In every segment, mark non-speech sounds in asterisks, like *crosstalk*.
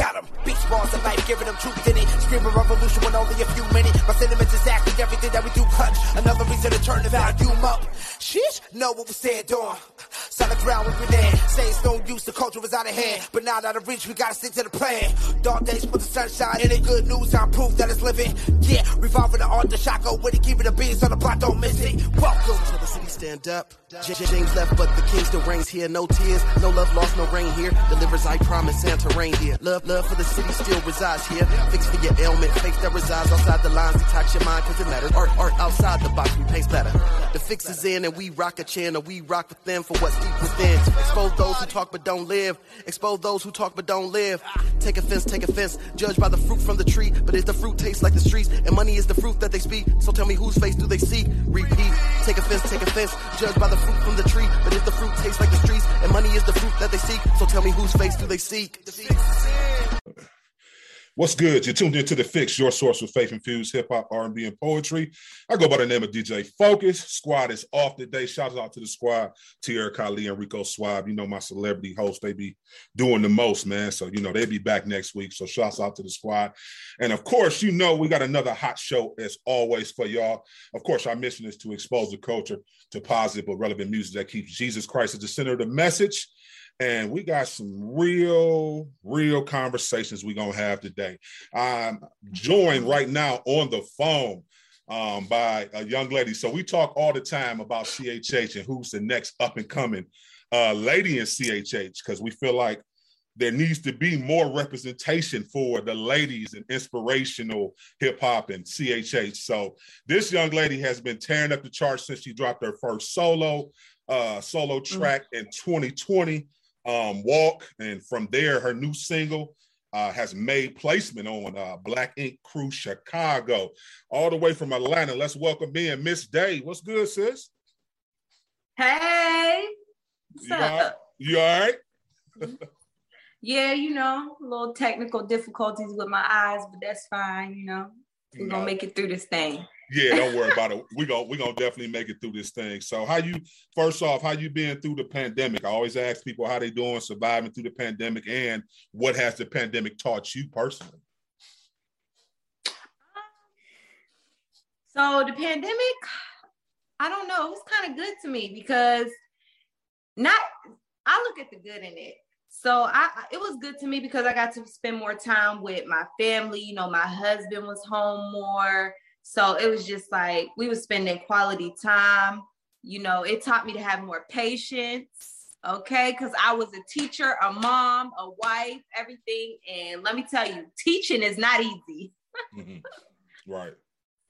Got him. Beach balls of life, giving them truth in it. Screaming revolution with only a few minutes. My sentiments exactly everything that we do clutch. Another reason to turn the volume up. Sheesh, know what we stand on. Solid ground we been in. Say it's no use, the culture was out of hand. But now out of reach, we gotta stick to the plan. Dark days put the sunshine in it. Good news, I'm proof that it's living. Yeah, revolving the art, the shotgun with it. Keeping the beats on the block, don't miss it. Welcome to the city, stand up. J- James left, but the king still reigns here. No tears, no love lost, no rain here. Delivers, I promise, Santa reindeer. Love, love for the city still resides here. Fix for your ailment, fix that resides outside the lines. Detox your mind, cause it matters. Art, art outside the box, we paint better. The fix is in, and we rock a channel. We rock with them for what's deep within. Expose those who talk but don't live. Expose those who talk but don't live. Take offense, take offense. Judge by the fruit from the tree. But if the fruit tastes like the streets, and money is the fruit that they speak, so tell me whose face do they see? Repeat. Take offense, take offense. Judge by the fruit from the tree. But if the fruit tastes like the streets, and money is the fruit that they seek, so tell me whose face do they seek? What's good? You're tuned into the Fixx, your source for faith-infused hip hop, R&B, and poetry. I go by the name of DJ Focus. Squad is off today. Shout out to the squad, Tierra Kali and Rico Swab. You know my celebrity hosts. They be doing the most, man. So you know they'll be back next week. So shouts out to the squad. And of course, you know we got another hot show as always for y'all. Of course, our mission is to expose the culture to positive but relevant music that keeps Jesus Christ at the center of the message and we got some real, real conversations we're gonna have today. I'm joined right now on the phone um, by a young lady. So we talk all the time about CHH and who's the next up and coming uh, lady in CHH because we feel like there needs to be more representation for the ladies in inspirational hip hop and CHH. So this young lady has been tearing up the charts since she dropped her first solo uh, solo track mm-hmm. in 2020 um, Walk, and from there, her new single uh, has made placement on uh, Black Ink Crew Chicago, all the way from Atlanta. Let's welcome in Miss Day. What's good, sis? Hey, what's you up? All right? You all right? *laughs* yeah, you know, a little technical difficulties with my eyes, but that's fine. You know, we're no. gonna make it through this thing. Yeah, don't worry about it. We go we gonna definitely make it through this thing. So how you first off, how you been through the pandemic? I always ask people how they doing surviving through the pandemic and what has the pandemic taught you personally? So the pandemic, I don't know, it was kind of good to me because not I look at the good in it. So I it was good to me because I got to spend more time with my family. You know, my husband was home more so it was just like we were spending quality time. You know, it taught me to have more patience. Okay, because I was a teacher, a mom, a wife, everything. And let me tell you, teaching is not easy. *laughs* mm-hmm. Right.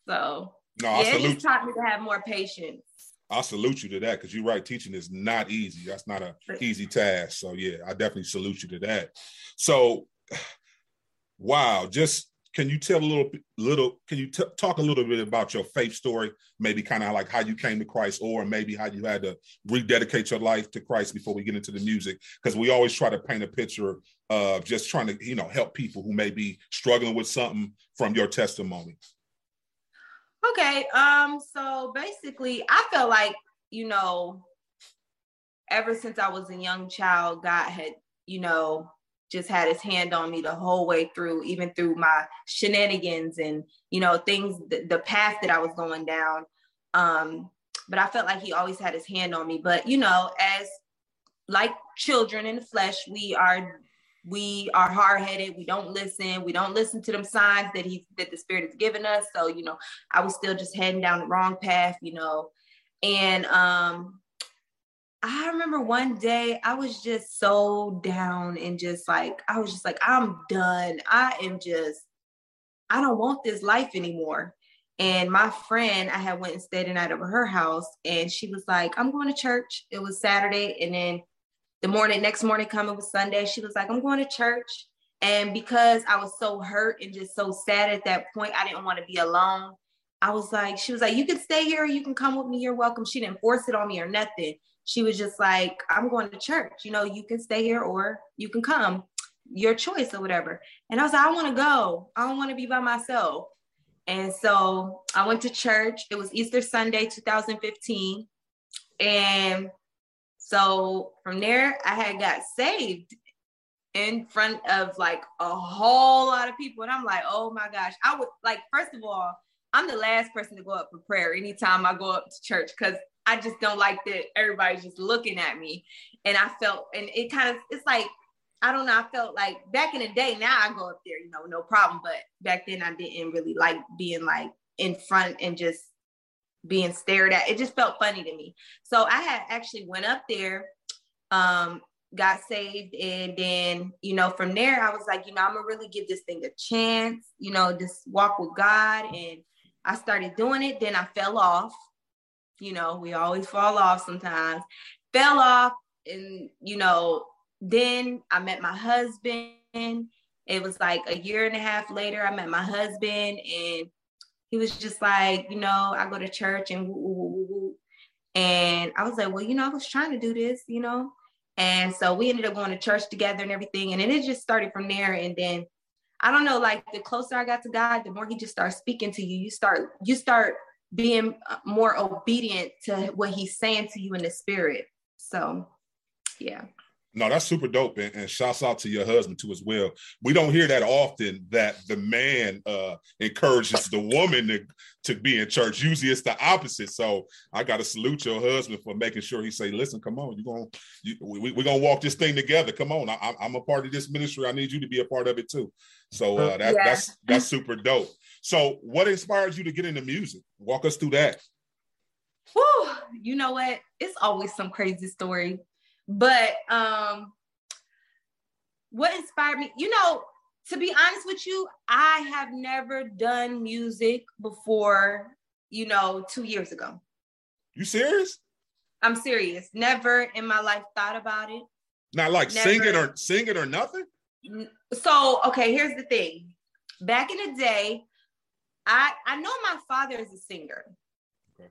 So no, I yeah, salute it just taught me to have more patience. I salute you to that because you're right. Teaching is not easy. That's not an easy task. So yeah, I definitely salute you to that. So, *sighs* wow, just can you tell a little little can you t- talk a little bit about your faith story? Maybe kind of like how you came to christ or maybe how you had to rededicate your life to christ before we get into the music. Because we always try to paint a picture of just trying to you know help people who may be struggling with something from your testimony. Okay um so basically i felt like you know ever since i was a young child god had you know just had his hand on me the whole way through, even through my shenanigans and you know things, the, the path that I was going down. Um, but I felt like he always had his hand on me. But you know, as like children in the flesh, we are we are hard-headed we don't listen we don't listen to them signs that he that the spirit has given us so you know i was still just heading down the wrong path you know and um I remember one day I was just so down and just like, I was just like, I'm done. I am just, I don't want this life anymore. And my friend, I had went and stayed the night over her house, and she was like, I'm going to church. It was Saturday. And then the morning, next morning coming was Sunday, she was like, I'm going to church. And because I was so hurt and just so sad at that point, I didn't want to be alone. I was like, she was like, you can stay here you can come with me. You're welcome. She didn't force it on me or nothing she was just like, I'm going to church. You know, you can stay here or you can come, your choice or whatever. And I was like, I want to go. I don't want to be by myself. And so I went to church. It was Easter Sunday, 2015. And so from there, I had got saved in front of like a whole lot of people. And I'm like, oh my gosh. I would like, first of all, I'm the last person to go up for prayer anytime I go up to church because I just don't like that everybody's just looking at me. And I felt, and it kind of, it's like, I don't know, I felt like back in the day, now I go up there, you know, no problem. But back then I didn't really like being like in front and just being stared at. It just felt funny to me. So I had actually went up there, um, got saved, and then, you know, from there I was like, you know, I'm gonna really give this thing a chance, you know, just walk with God. And I started doing it. Then I fell off. You know, we always fall off sometimes. Fell off, and you know, then I met my husband. It was like a year and a half later, I met my husband, and he was just like, you know, I go to church and woo, woo, woo, and I was like, well, you know, I was trying to do this, you know. And so we ended up going to church together and everything. And then it just started from there. And then I don't know, like the closer I got to God, the more he just starts speaking to you. You start, you start being uh, more obedient to what he's saying to you in the spirit. So yeah. No, that's super dope. And, and shouts out to your husband too as well. We don't hear that often that the man uh encourages the woman to, to be in church. Usually it's the opposite. So I gotta salute your husband for making sure he say, listen, come on, you're gonna you, we, we're gonna walk this thing together. Come on. I, am a part of this ministry. I need you to be a part of it too. So uh that, yeah. that's that's super dope. So what inspired you to get into music? Walk us through that. Whew, you know what? It's always some crazy story but um, what inspired me, you know, to be honest with you, I have never done music before, you know, two years ago. You serious? I'm serious. Never in my life thought about it. Not like never. singing or singing or nothing. So okay, here's the thing. Back in the day, I I know my father is a singer, okay.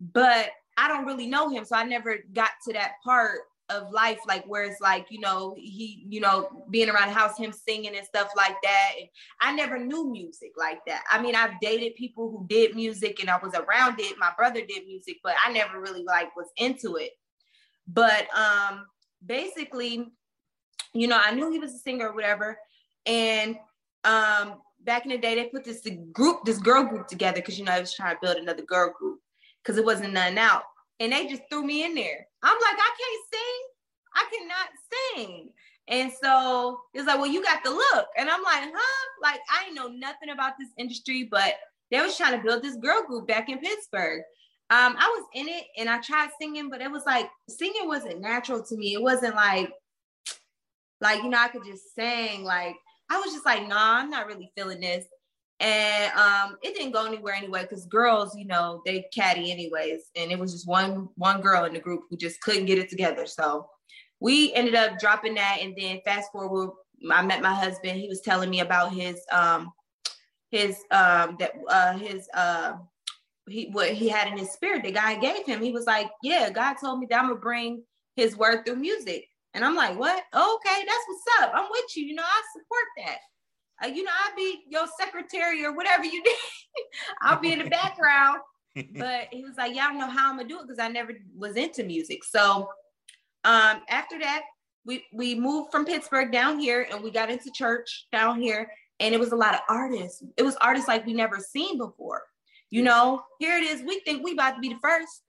but I don't really know him, so I never got to that part of life, like where it's like, you know, he, you know, being around the house, him singing and stuff like that. And I never knew music like that. I mean, I've dated people who did music and I was around it. My brother did music, but I never really like was into it. But um basically, you know, I knew he was a singer or whatever. And um back in the day, they put this group, this girl group together because you know I was trying to build another girl group because it wasn't nothing out and they just threw me in there. I'm like, I can't sing. I cannot sing. And so it's like, well, you got the look. And I'm like, huh? Like, I know nothing about this industry, but they was trying to build this girl group back in Pittsburgh. Um, I was in it and I tried singing, but it was like singing wasn't natural to me. It wasn't like, like, you know, I could just sing. Like, I was just like, nah, I'm not really feeling this. And um, it didn't go anywhere anyway because girls you know they catty anyways. And it was just one one girl in the group who just couldn't get it together. So we ended up dropping that. And then fast forward i met my husband. He was telling me about his um his um that uh his uh he what he had in his spirit that god gave him. He was like yeah god told me that i'm gonna bring his word through music and i'm like what okay that's what's up i'm with you you know i support that uh, you know, I'll be your secretary or whatever you *laughs* need. I'll be in the background. *laughs* but he was like, Yeah, I don't know how I'm gonna do it because I never was into music. So um after that, we we moved from Pittsburgh down here and we got into church down here, and it was a lot of artists. It was artists like we never seen before. You know, here it is. We think we about to be the first.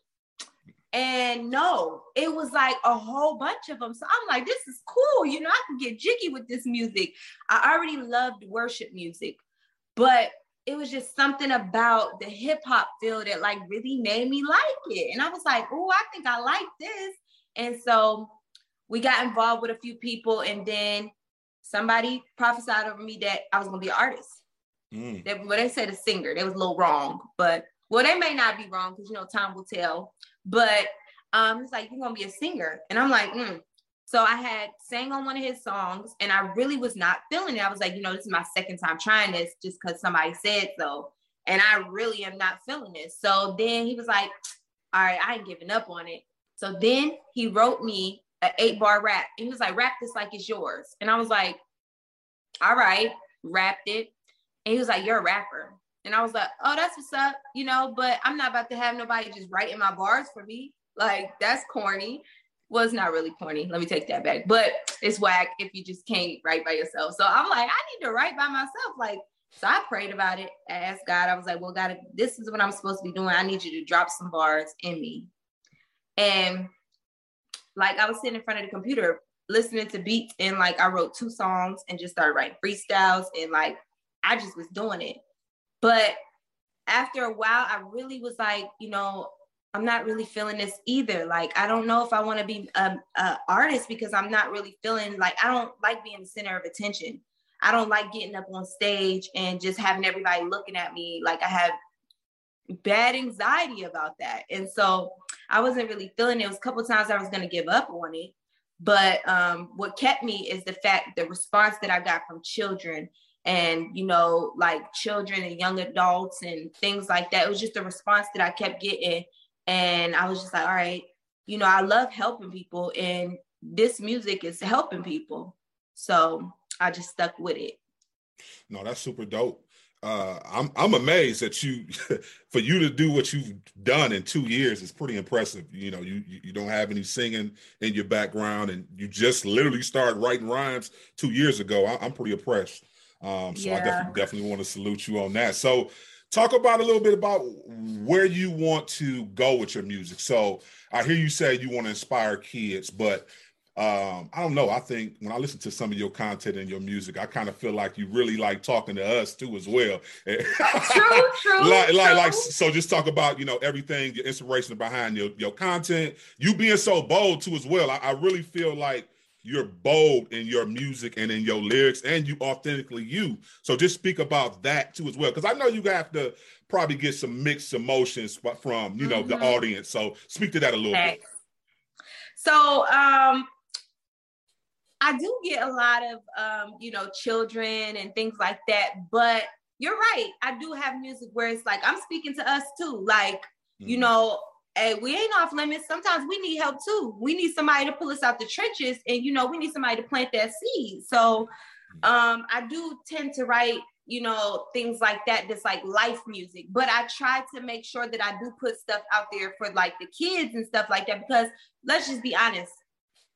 And no, it was like a whole bunch of them. So I'm like, this is cool. You know, I can get jiggy with this music. I already loved worship music, but it was just something about the hip hop feel that like really made me like it. And I was like, oh, I think I like this. And so we got involved with a few people, and then somebody prophesied over me that I was gonna be an artist. Mm. They, well, they said a singer. They was a little wrong, but well, they may not be wrong because you know time will tell. But um, it's like you're gonna be a singer, and I'm like, mm. so I had sang on one of his songs, and I really was not feeling it. I was like, you know, this is my second time trying this, just because somebody said so, and I really am not feeling this. So then he was like, *tsk* all right, I ain't giving up on it. So then he wrote me an eight bar rap. And he was like, rap this like it's yours. And I was like, all right, rapped it. And he was like, you're a rapper. And I was like, oh, that's what's up, you know, but I'm not about to have nobody just writing my bars for me. Like, that's corny. Well, it's not really corny. Let me take that back. But it's whack if you just can't write by yourself. So I'm like, I need to write by myself. Like, so I prayed about it. I asked God, I was like, well, God, this is what I'm supposed to be doing. I need you to drop some bars in me. And like I was sitting in front of the computer listening to beats and like I wrote two songs and just started writing freestyles and like I just was doing it. But after a while, I really was like, you know, I'm not really feeling this either. Like, I don't know if I want to be a, a, artist because I'm not really feeling like I don't like being the center of attention. I don't like getting up on stage and just having everybody looking at me. Like, I have bad anxiety about that. And so I wasn't really feeling it. It was a couple times I was going to give up on it. But um, what kept me is the fact, the response that I got from children and you know like children and young adults and things like that it was just a response that i kept getting and i was just like all right you know i love helping people and this music is helping people so i just stuck with it no that's super dope uh, I'm I'm amazed that you *laughs* for you to do what you've done in two years is pretty impressive. You know, you you don't have any singing in your background, and you just literally started writing rhymes two years ago. I, am pretty impressed. Um, so yeah. I definitely, definitely want to salute you on that. So talk about a little bit about where you want to go with your music. So I hear you say you want to inspire kids, but um, I don't know. I think when I listen to some of your content and your music, I kind of feel like you really like talking to us too as well. true, true, *laughs* like, like, like, so just talk about, you know, everything, your inspiration behind your, your content, you being so bold too as well. I, I really feel like you're bold in your music and in your lyrics and you authentically you so just speak about that too as well because i know you have to probably get some mixed emotions from you know mm-hmm. the audience so speak to that a little okay. bit so um i do get a lot of um you know children and things like that but you're right i do have music where it's like i'm speaking to us too like mm-hmm. you know hey, we ain't off limits. Sometimes we need help too. We need somebody to pull us out the trenches, and you know, we need somebody to plant that seed. So, um, I do tend to write, you know, things like that, just like life music. But I try to make sure that I do put stuff out there for like the kids and stuff like that, because let's just be honest,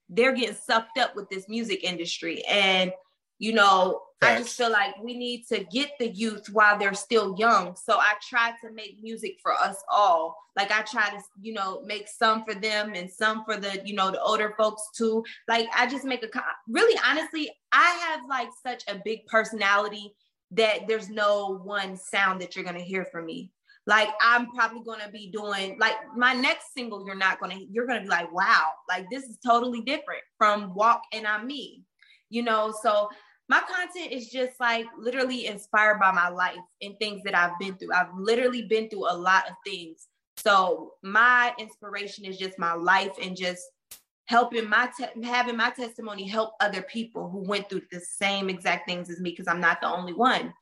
they're getting sucked up with this music industry, and you know, Facts. I just feel like we need to get the youth while they're still young. So I try to make music for us all. Like I try to, you know, make some for them and some for the, you know, the older folks too. Like I just make a really honestly, I have like such a big personality that there's no one sound that you're going to hear from me. Like I'm probably going to be doing like my next single you're not going to you're going to be like wow, like this is totally different from Walk and I'm Me. You know, so my content is just like literally inspired by my life and things that I've been through. I've literally been through a lot of things. So my inspiration is just my life and just helping my te- having my testimony help other people who went through the same exact things as me because I'm not the only one.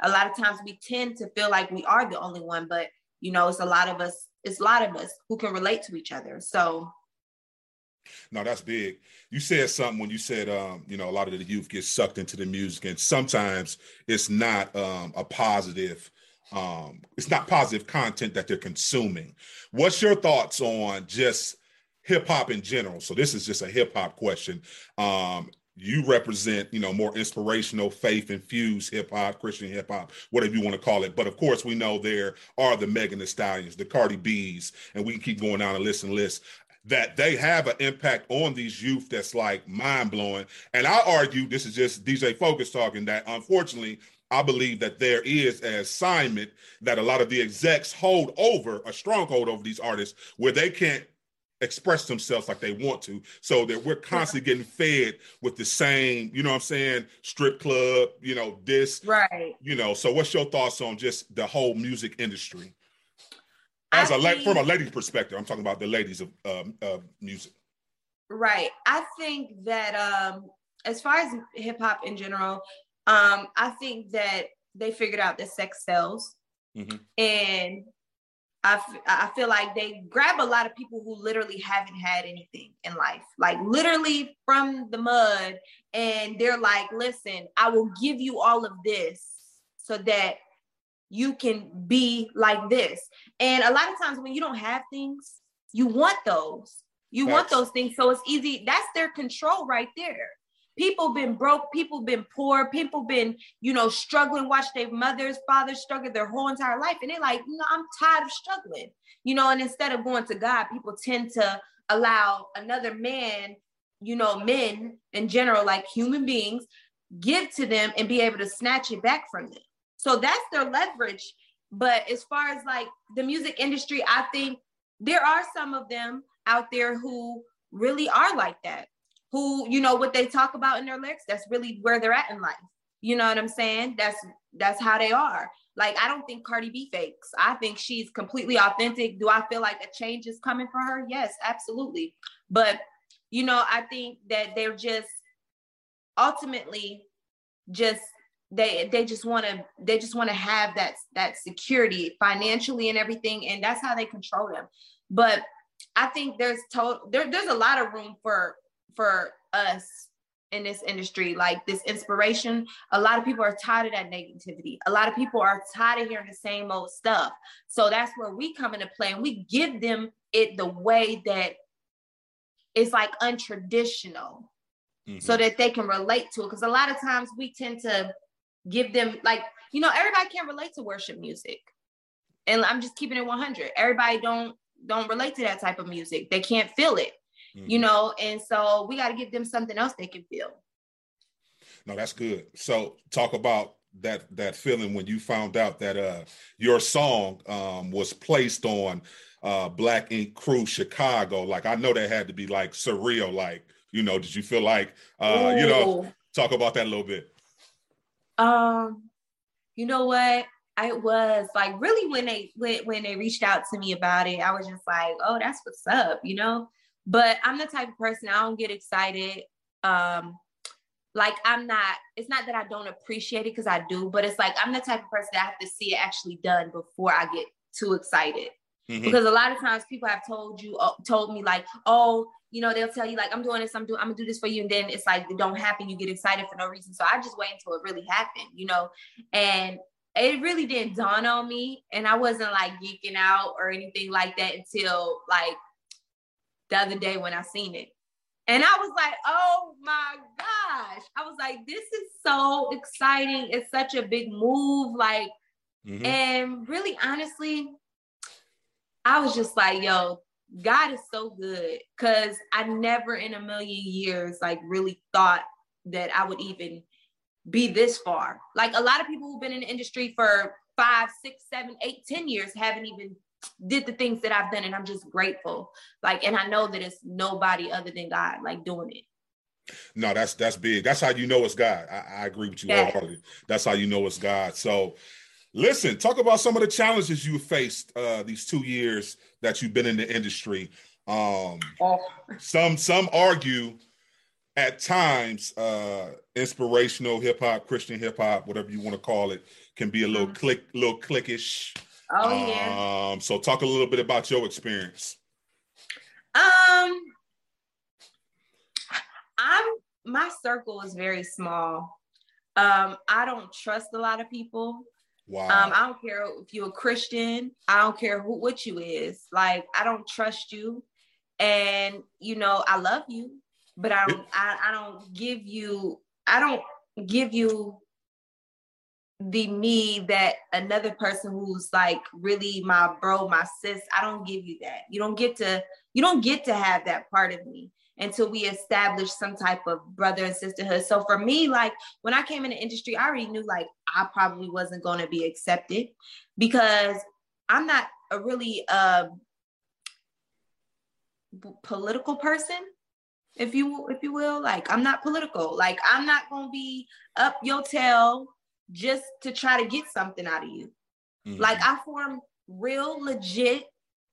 A lot of times we tend to feel like we are the only one, but you know, it's a lot of us, it's a lot of us who can relate to each other. So no, that's big. You said something when you said, um, you know, a lot of the youth get sucked into the music, and sometimes it's not um, a positive. Um, it's not positive content that they're consuming. What's your thoughts on just hip hop in general? So this is just a hip hop question. Um, you represent, you know, more inspirational, faith infused hip hop, Christian hip hop, whatever you want to call it. But of course, we know there are the Megan Thee Stallions, the Cardi B's, and we can keep going down a list and list that they have an impact on these youth that's like mind blowing. And I argue this is just DJ Focus talking that unfortunately, I believe that there is an assignment that a lot of the execs hold over a stronghold over these artists where they can't express themselves like they want to. So that we're constantly getting fed with the same, you know what I'm saying, strip club, you know, this. Right. You know, so what's your thoughts on just the whole music industry? As I a think, from a lady's perspective i'm talking about the ladies of um, uh, music right i think that um as far as hip-hop in general um i think that they figured out that sex sells mm-hmm. and I, f- I feel like they grab a lot of people who literally haven't had anything in life, like literally from the mud. And they're like, listen, I will give you all of this so that you can be like this. And a lot of times when you don't have things, you want those. You want those things. So it's easy. That's their control right there people been broke people been poor people been you know struggling watch their mothers fathers struggle their whole entire life and they're like you know i'm tired of struggling you know and instead of going to god people tend to allow another man you know men in general like human beings give to them and be able to snatch it back from them so that's their leverage but as far as like the music industry i think there are some of them out there who really are like that who, you know, what they talk about in their lyrics, that's really where they're at in life. You know what I'm saying? That's that's how they are. Like I don't think Cardi B fakes. I think she's completely authentic. Do I feel like a change is coming for her? Yes, absolutely. But you know, I think that they're just ultimately just they they just want to they just want to have that that security financially and everything and that's how they control them but i think there's total there, there's a lot of room for for us in this industry, like this inspiration. A lot of people are tired of that negativity. A lot of people are tired of hearing the same old stuff. So that's where we come into play and we give them it the way that it's like untraditional mm-hmm. so that they can relate to it. Because a lot of times we tend to give them, like, you know, everybody can't relate to worship music. And I'm just keeping it 100. Everybody don't don't relate to that type of music. They can't feel it mm-hmm. you know, and so we got to give them something else they can feel. No, that's good. So talk about that that feeling when you found out that uh your song um was placed on uh Black Ink Crew Chicago. Like I know that had to be like surreal. Like, you know, did you feel like uh, Ooh. you know, talk about that a little bit? Um, you know what? I was like really when they when, when they reached out to me about it, I was just like, oh, that's what's up, you know. But I'm the type of person I don't get excited. Um, like I'm not, it's not that I don't appreciate it because I do, but it's like I'm the type of person that I have to see it actually done before I get too excited. Mm-hmm. Because a lot of times people have told you, uh, told me like, oh, you know, they'll tell you like, I'm doing this, I'm doing, I'm gonna do this for you, and then it's like it don't happen. You get excited for no reason. So I just wait until it really happened, you know. And it really didn't dawn on me, and I wasn't like geeking out or anything like that until like the other day when I seen it. And I was like, oh my gosh. I was like, this is so exciting. It's such a big move. Like, mm-hmm. and really honestly, I was just like, yo, God is so good. Cause I never in a million years like really thought that I would even be this far. Like a lot of people who've been in the industry for five, six, seven, eight, ten years haven't even did the things that I've done and I'm just grateful. Like, and I know that it's nobody other than God like doing it. No, that's that's big. That's how you know it's God. I, I agree with you yeah. That's how you know it's God. So listen, talk about some of the challenges you faced uh these two years that you've been in the industry. Um oh. some some argue at times uh inspirational hip hop, Christian hip hop, whatever you want to call it, can be a little mm-hmm. click, little clickish Oh yeah. Um, so talk a little bit about your experience. Um, I'm my circle is very small. Um, I don't trust a lot of people. Wow. Um, I don't care if you're a Christian. I don't care who what you is. Like I don't trust you, and you know I love you, but I don't. I, I don't give you. I don't give you the me that another person who's like really my bro, my sis, I don't give you that. You don't get to you don't get to have that part of me until we establish some type of brother and sisterhood. So for me, like when I came in the industry, I already knew like I probably wasn't going to be accepted because I'm not a really uh political person if you if you will like i'm not political like i'm not gonna be up your tail just to try to get something out of you. Mm-hmm. Like I form real legit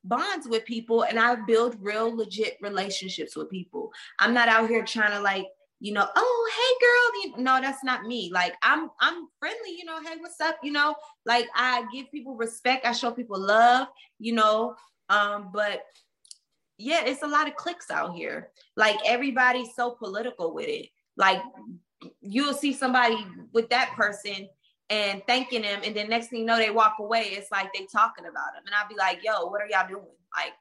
bonds with people and I build real legit relationships with people. I'm not out here trying to like you know, oh hey girl, you, no, that's not me. Like I'm I'm friendly, you know, hey, what's up? You know, like I give people respect, I show people love, you know. Um, but yeah, it's a lot of clicks out here. Like everybody's so political with it. Like you'll see somebody with that person and thanking them, and then next thing you know, they walk away. It's like they talking about them, and I'd be like, "Yo, what are y'all doing?" Like,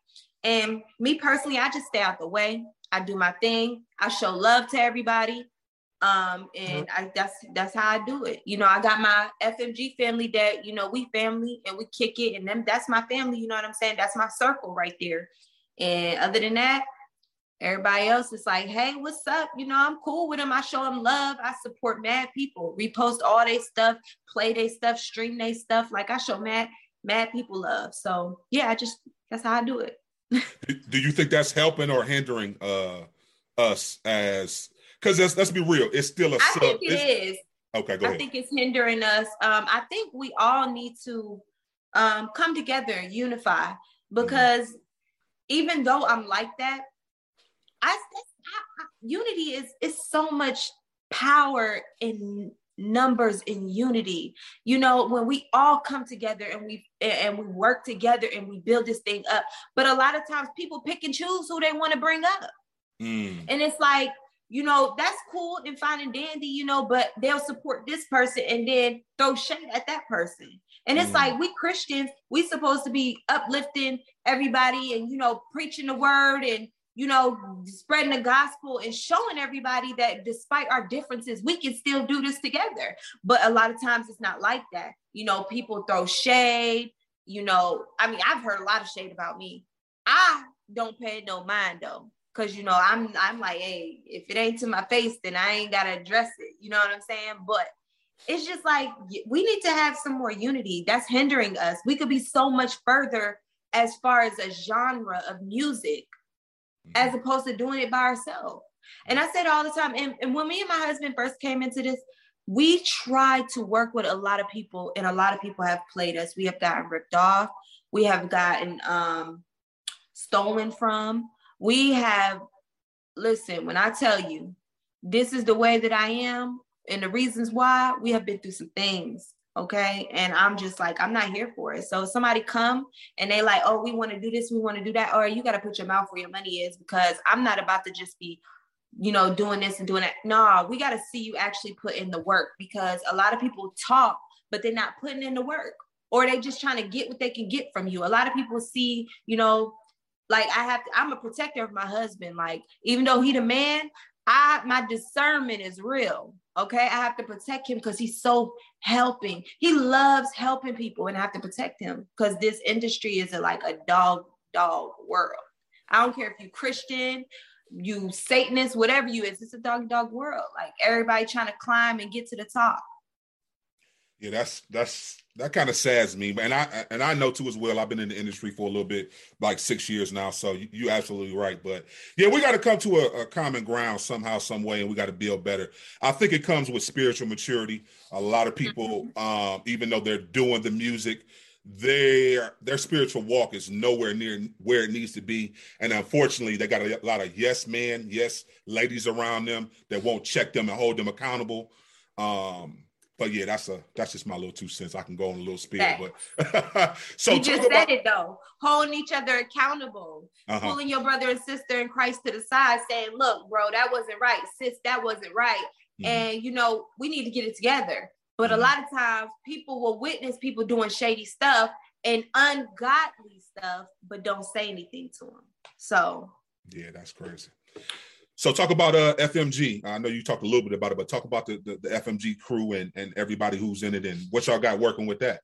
and me personally, I just stay out the way. I do my thing. I show love to everybody. Um, and I that's that's how I do it. You know, I got my FMG family that, you know, we family and we kick it, and them that's my family, you know what I'm saying? That's my circle right there. And other than that, everybody else is like, hey, what's up? You know, I'm cool with them. I show them love. I support mad people, repost all their stuff, play their stuff, stream their stuff. Like I show mad, mad people love. So yeah, I just that's how I do it *laughs* do you think that's helping or hindering uh us as because let's let's be real it's still a I sub, think it is. okay go ahead. I ahead. think it's hindering us um I think we all need to um come together and unify because mm-hmm. even though I'm like that I, I, I unity is is so much power in numbers in unity you know when we all come together and we and we work together and we build this thing up but a lot of times people pick and choose who they want to bring up mm. and it's like you know that's cool and fine and dandy you know but they'll support this person and then throw shade at that person and it's mm. like we christians we supposed to be uplifting everybody and you know preaching the word and you know, spreading the gospel and showing everybody that despite our differences, we can still do this together. But a lot of times it's not like that. You know, people throw shade. You know, I mean, I've heard a lot of shade about me. I don't pay no mind though. Cause you know, I'm I'm like, hey, if it ain't to my face, then I ain't gotta address it. You know what I'm saying? But it's just like we need to have some more unity. That's hindering us. We could be so much further as far as a genre of music as opposed to doing it by ourselves. And I said all the time, and, and when me and my husband first came into this, we tried to work with a lot of people, and a lot of people have played us. We have gotten ripped off. We have gotten um, stolen from. We have, listen, when I tell you, this is the way that I am, and the reasons why, we have been through some things okay? And i'm just like i'm not here for it. So somebody come and they like oh we want to do this we want to do that or you got to put your mouth where your money is because i'm not about to just be you know doing this and doing that. No we got to see you actually put in the work because a lot of people talk but they're not putting in the work or they just trying to get what they can get from you. A lot of people see you know like i have to, i'm a protector of my husband. Like even though he the man i my discernment is real Okay, I have to protect him because he's so helping. He loves helping people, and I have to protect him because this industry is a, like a dog dog world. I don't care if you Christian, you Satanist, whatever you is. It's a dog dog world. Like everybody trying to climb and get to the top. Yeah, that's that's that kind of sads me, and I and I know too as well. I've been in the industry for a little bit, like six years now. So you, you're absolutely right. But yeah, we got to come to a, a, common ground somehow, some way, and we got to build better. I think it comes with spiritual maturity. A lot of people, mm-hmm. um, even though they're doing the music, their their spiritual walk is nowhere near where it needs to be, and unfortunately, they got a lot of yes men, yes ladies around them that won't check them and hold them accountable. Um, but yeah, that's a that's just my little two cents. I can go on a little spiel, but *laughs* so you just said it though, holding each other accountable, uh-huh. pulling your brother and sister in Christ to the side, saying, "Look, bro, that wasn't right. Sis, that wasn't right." Mm-hmm. And you know, we need to get it together. But mm-hmm. a lot of times, people will witness people doing shady stuff and ungodly stuff, but don't say anything to them. So yeah, that's crazy. So talk about uh, FMG. I know you talked a little bit about it, but talk about the, the, the FMG crew and, and everybody who's in it and what y'all got working with that.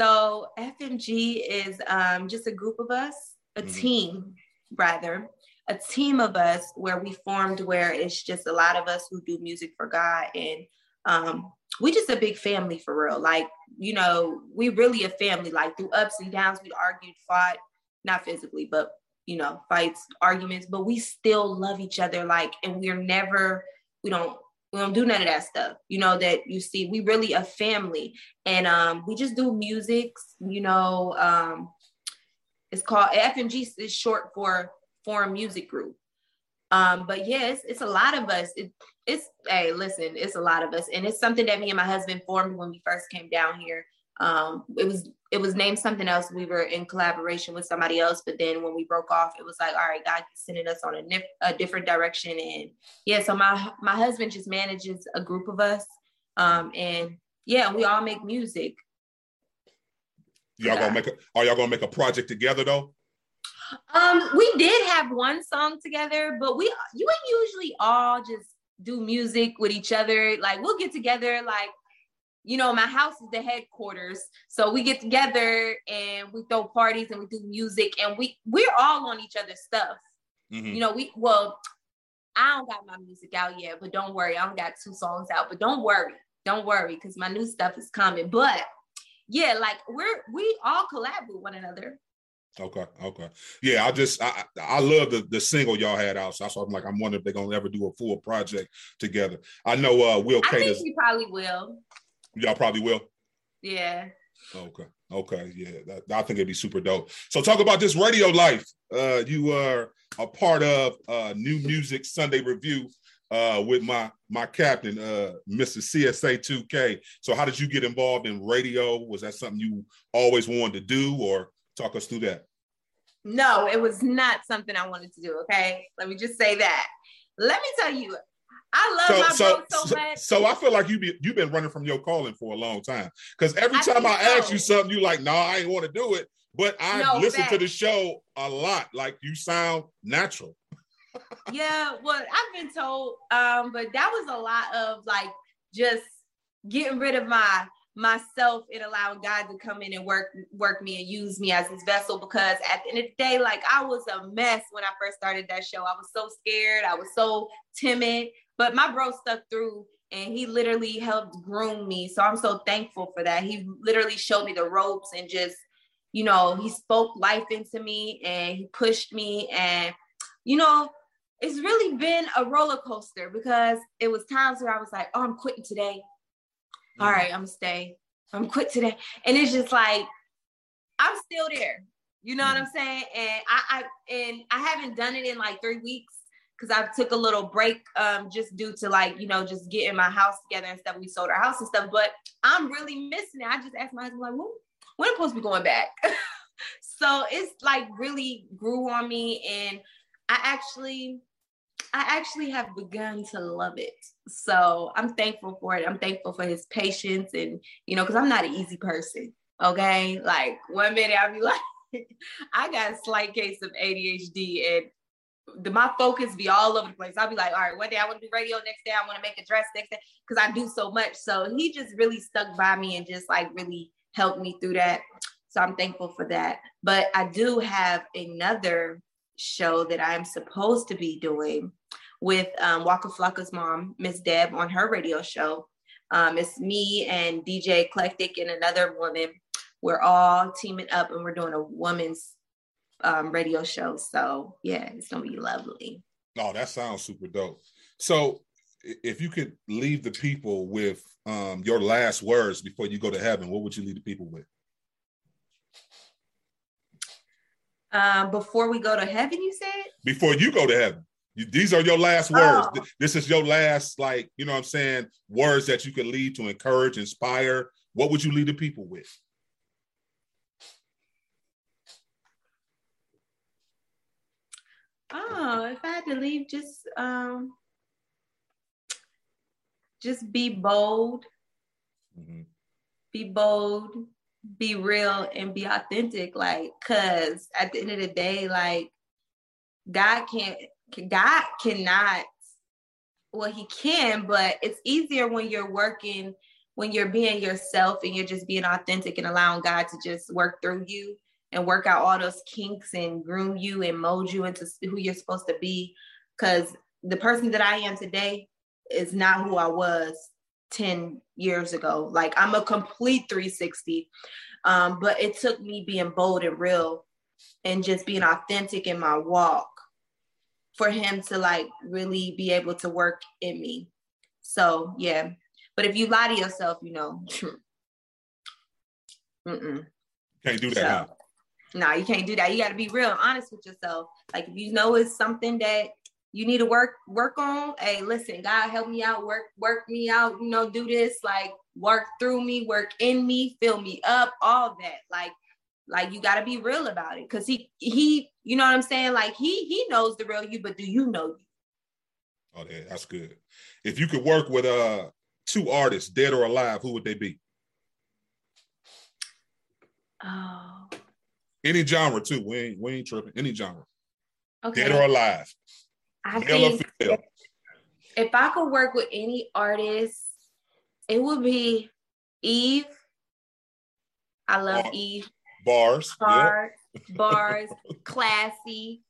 So FMG is um, just a group of us, a mm-hmm. team rather, a team of us where we formed where it's just a lot of us who do music for God and um, we just a big family for real. Like, you know, we really a family, like through ups and downs, we argued, fought, not physically, but you know, fights, arguments, but we still love each other. Like, and we're never, we don't, we don't do none of that stuff. You know, that you see, we really a family. And um, we just do music, you know, um, it's called FMG is short for Forum Music Group. Um, but yes, it's a lot of us. It, it's hey, listen, it's a lot of us, and it's something that me and my husband formed when we first came down here. Um, it was it was named something else. We were in collaboration with somebody else, but then when we broke off, it was like, all right, God sending us on a, nif- a different direction, and yeah. So my my husband just manages a group of us, um, and yeah, we all make music. Y'all gonna make a, are y'all gonna make a project together though? Um, we did have one song together, but we you ain't usually all just do music with each other. Like we'll get together, like you know, my house is the headquarters, so we get together and we throw parties and we do music, and we we're all on each other's stuff. Mm-hmm. You know, we well, I don't got my music out yet, but don't worry, I don't got two songs out, but don't worry, don't worry, because my new stuff is coming. But yeah, like we're we all collab with one another. Okay, okay, yeah. I just I I love the the single y'all had out. So I'm like I'm wondering if they're gonna ever do a full project together. I know uh Will I think we probably will. Y'all probably will. Yeah. Okay. Okay. Yeah. That, I think it'd be super dope. So talk about this radio life. Uh, you are a part of uh, New Music Sunday Review uh, with my my captain, uh, Mr. CSA 2K. So how did you get involved in radio? Was that something you always wanted to do, or talk us through that? No, it was not something I wanted to do. Okay, let me just say that. Let me tell you, I love so, my so, so, so much. So I feel like you be you've been running from your calling for a long time. Because every time I, I ask you something, you like, no, nah, I ain't want to do it. But I no, listen to the show a lot. Like you sound natural *laughs* yeah, well, I've been told, um, but that was a lot of like just getting rid of my myself and allowing God to come in and work work me and use me as his vessel because at the end of the day, like I was a mess when I first started that show. I was so scared, I was so timid, but my bro stuck through and he literally helped groom me. So I'm so thankful for that. He literally showed me the ropes and just, you know, he spoke life into me and he pushed me and you know, it's really been a roller coaster because it was times where I was like, oh, I'm quitting today. Mm. All right, I'm gonna stay. I'm quit today. And it's just like, I'm still there. You know mm. what I'm saying? And I, I and I haven't done it in like three weeks because I took a little break um just due to like, you know, just getting my house together and stuff. We sold our house and stuff, but I'm really missing it. I just asked my husband, like, when, am supposed to be going back? *laughs* so it's like really grew on me and I actually I actually have begun to love it. So I'm thankful for it. I'm thankful for his patience and you know, because I'm not an easy person. Okay. Like one minute I'll be *laughs* like, I got a slight case of ADHD and the, my focus be all over the place. I'll be like, all right, one day I want to do radio, next day I want to make a dress, next day, because I do so much. So he just really stuck by me and just like really helped me through that. So I'm thankful for that. But I do have another show that I'm supposed to be doing with um, Waka Flocka's mom, Miss Deb, on her radio show. Um, it's me and DJ Eclectic and another woman. We're all teaming up and we're doing a woman's um, radio show. So yeah, it's gonna be lovely. Oh, that sounds super dope. So if you could leave the people with um, your last words before you go to heaven, what would you leave the people with? Um, before we go to heaven, you said? Before you go to heaven. You, these are your last words. Oh. This is your last, like, you know what I'm saying, words that you could lead to encourage, inspire. What would you lead the people with? Oh, if I had to leave, just um just be bold. Mm-hmm. Be bold be real and be authentic like cuz at the end of the day like God can't God cannot well he can but it's easier when you're working when you're being yourself and you're just being authentic and allowing God to just work through you and work out all those kinks and groom you and mold you into who you're supposed to be cuz the person that I am today is not who I was 10 years ago. Like I'm a complete 360. Um, but it took me being bold and real and just being authentic in my walk for him to like really be able to work in me. So yeah. But if you lie to yourself, you know, *laughs* can't do that. So, no, you can't do that. You got to be real, honest with yourself. Like if you know it's something that you need to work work on. Hey, listen, God help me out, work work me out. You know, do this like work through me, work in me, fill me up, all that. Like like you got to be real about it because he he you know what i'm saying like he he knows the real you but do you know you oh yeah, that's good if you could work with uh two artists dead or alive who would they be oh any genre too we ain't we ain't tripping any genre okay dead or alive i think if, if i could work with any artist it would be eve I love oh. Eve. Bars. Bars, yeah. bars, *laughs* classy,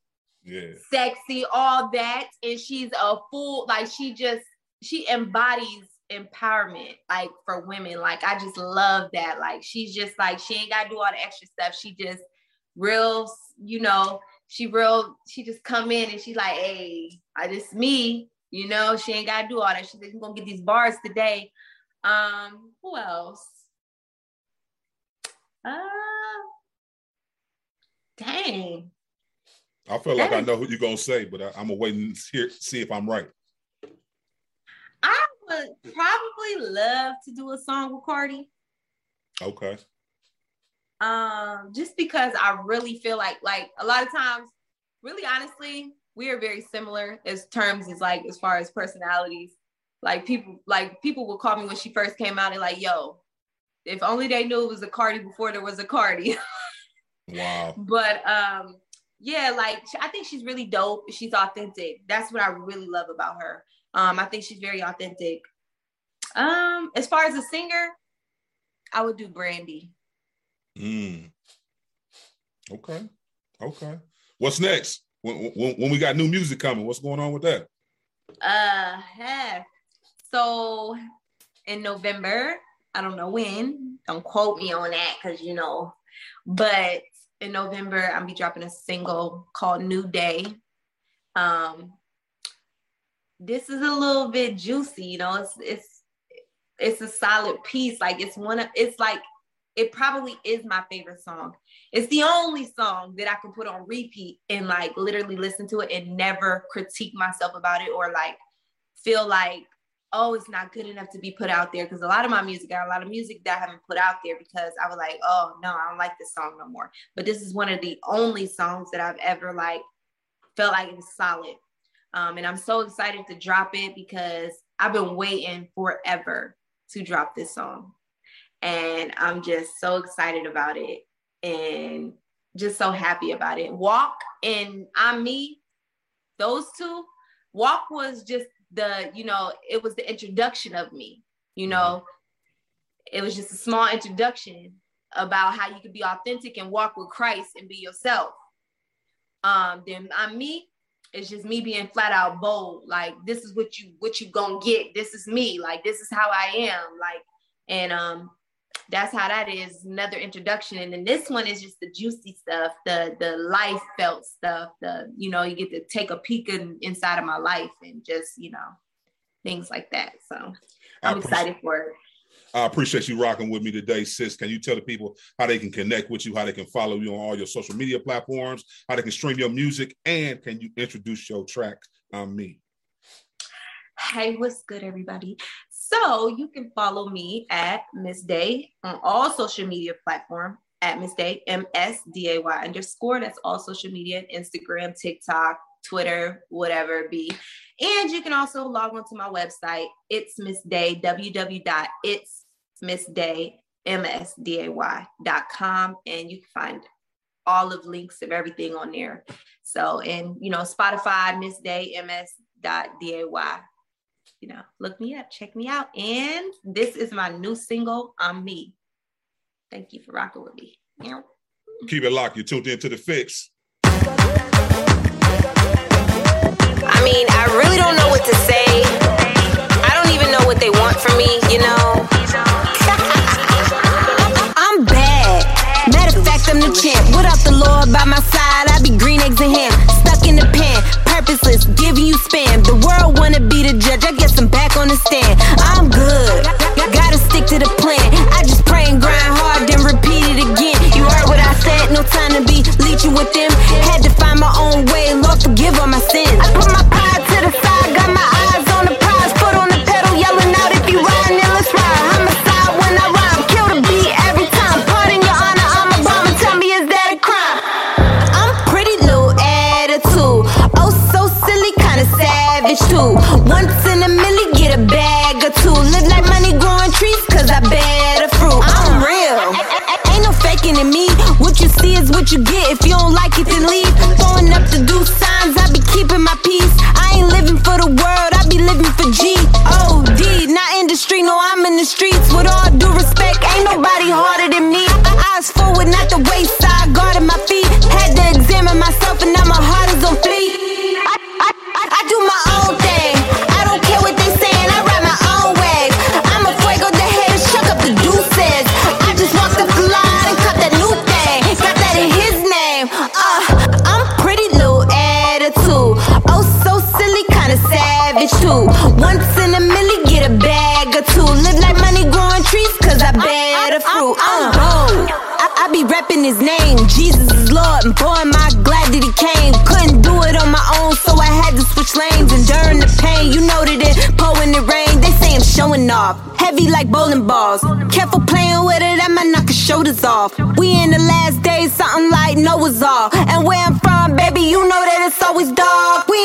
yeah, sexy, all that. And she's a full, like she just she embodies empowerment like for women. Like I just love that. Like she's just like she ain't gotta do all the extra stuff. She just real, you know, she real, she just come in and she's like, hey, I just me, you know, she ain't gotta do all that. She's gonna get these bars today. Um, who else? Uh, dang. I feel like I know who you're gonna say, but I, am gonna wait and hear, see if I'm right. I would probably love to do a song with Cardi. Okay. Um, just because I really feel like, like a lot of times, really honestly, we are very similar as terms as like as far as personalities. Like people, like people will call me when she first came out and like, yo, if only they knew it was a Cardi before there was a Cardi. *laughs* wow. But um, yeah, like I think she's really dope. She's authentic. That's what I really love about her. Um, I think she's very authentic. Um, as far as a singer, I would do Brandy. Mm. Okay. Okay. What's next? When, when, when we got new music coming, what's going on with that? Uh, heck. So in November, I don't know when. Don't quote me on that because you know. But in November, I'll be dropping a single called New Day. Um, this is a little bit juicy, you know. It's it's it's a solid piece. Like it's one of it's like it probably is my favorite song. It's the only song that I can put on repeat and like literally listen to it and never critique myself about it or like feel like oh, it's not good enough to be put out there. Because a lot of my music, got a lot of music that I haven't put out there because I was like, oh no, I don't like this song no more. But this is one of the only songs that I've ever like felt like it was solid. Um, and I'm so excited to drop it because I've been waiting forever to drop this song. And I'm just so excited about it and just so happy about it. Walk and I'm me, those two. Walk was just the you know it was the introduction of me you know it was just a small introduction about how you could be authentic and walk with christ and be yourself um then i'm me it's just me being flat out bold like this is what you what you gonna get this is me like this is how i am like and um that's how that is another introduction and then this one is just the juicy stuff the the life felt stuff the you know you get to take a peek in, inside of my life and just you know things like that so i'm excited for it I appreciate you rocking with me today, sis. Can you tell the people how they can connect with you, how they can follow you on all your social media platforms, how they can stream your music, and can you introduce your track on me? Hey, what's good, everybody? So you can follow me at Miss Day on all social media platform at Miss Day, M-S-D-A-Y underscore. That's all social media, Instagram, TikTok, Twitter, whatever be. And you can also log on to my website. It's Miss Day, www.itsmissday.com. And you can find all of links of everything on there. So, and you know, Spotify, Miss Day, ms.day you know, look me up, check me out. And this is my new single, I'm Me. Thank you for rocking with me. Keep it locked. You're tuned into the Fixx. I mean, I really don't know what to say. I don't even know what they want from me, you know. *laughs* I'm bad. Matter of fact, I'm the champ. Without the Lord by my side, I'd be green eggs and ham. Stuck in the pan purposeless, giving you spam. The world wanna be the judge, I guess I'm back on the stand. I'm good, gotta stick to the plan. I just pray and grind hard, then repeat it again. You heard what I said, no time to be leeching with them. Had to find my own way, Lord forgive all my sins. I put my pride two. Once in a million, get a bag or two. Live like money growing trees, cause I bear the fruit. I'm real. Ain't no faking in me. What you see is what you get. If you don't like it, then leave. Throwing up the do signs, I be keeping my peace. I ain't living for the world, I be living for G. O D, not industry, no, I'm in the streets. Boy, am I glad that he came. Couldn't do it on my own, so I had to switch lanes. And during the pain, you know that it pouring the rain. They say I'm showing off, heavy like bowling balls. Careful playing with it, I might knock your shoulders off. We in the last days, something like Noah's all. And where I'm from, baby, you know that it's always dark. We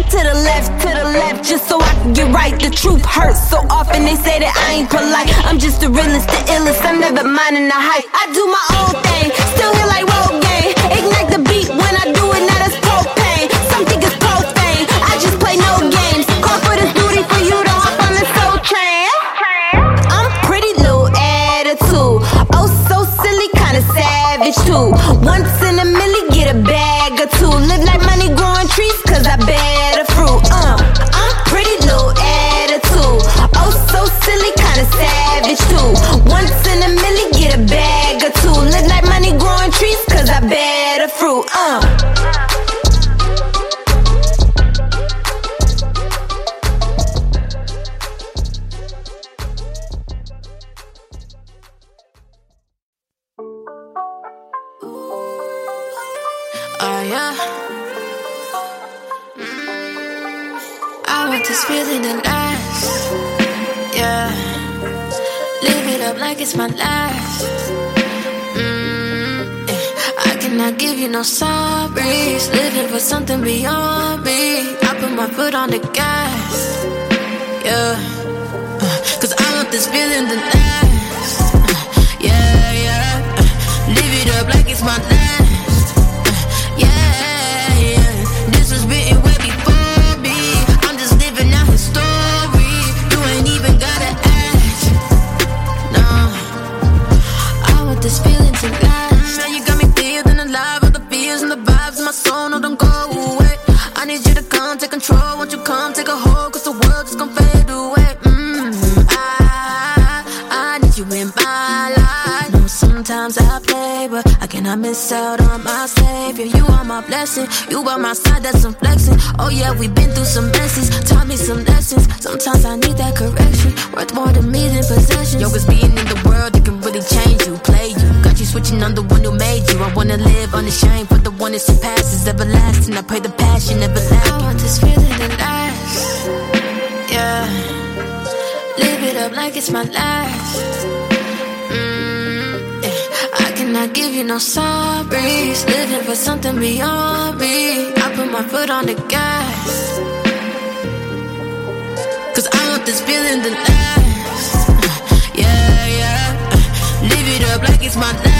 To the left, to the left, just so I can get right. The truth hurts so often, they say that I ain't polite. I'm just the realest, the illest, I'm never minding the hype. I do my own thing, up like it's my last. Mm. yeah. I cannot give you no sorries. Living for something beyond me. I put my foot on the gas. Yeah. Uh, Cause I want this feeling to last. Uh, Yeah, yeah. Uh, Live it up like it's my last. Miss out on my savior. You are my blessing. You by my side, that's some flexing. Oh yeah, we've been through some messes. Taught me some lessons. Sometimes I need that correction. Worth more to me than possessions. Yo, cause being in the world, that can really change you, play you. Got you switching on the one who made you. I wanna live unashamed, but the one that surpasses everlasting. I pray the passion never lacking. I want this feeling to last. Yeah. Live it up like it's my last. Mm, yeah. I give you no sorries. Living for something beyond me. I put my foot on the gas. Cause I want this feeling to last. Yeah, yeah. Live it up like it's my last.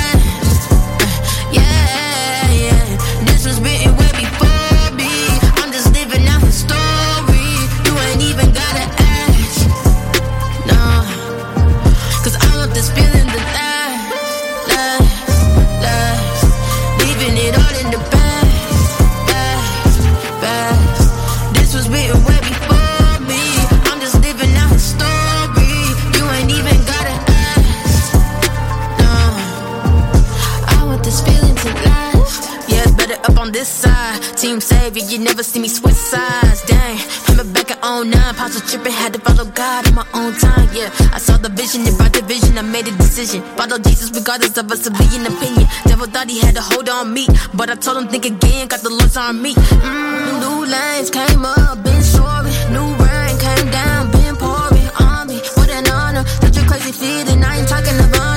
this side. Team savior, you never see me switch sides. Dang, remember back in 09, apostle tripping, had to follow God on my own time. Yeah, I saw the vision, it brought the vision, I made a decision. Follow Jesus regardless of a civilian opinion. Devil thought he had a hold on me, but I told him think again. Got the Lord's on me. Mm, new lanes came up, been soaring. New rain came down, been pouring on me. What an honor, such a crazy feeling. I ain't talking about.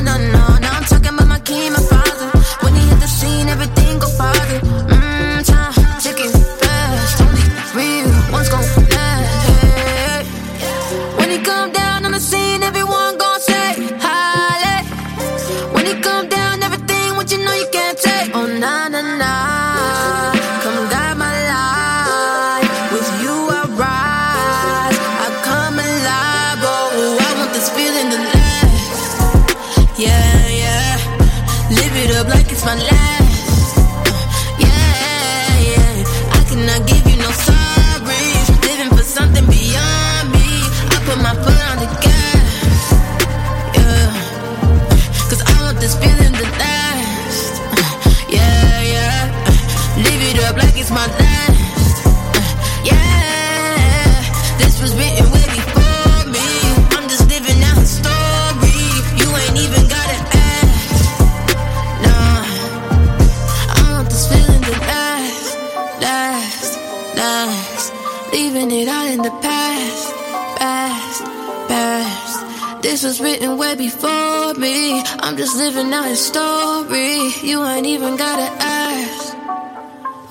This was written way before me. I'm just living out a story. You ain't even gotta ask.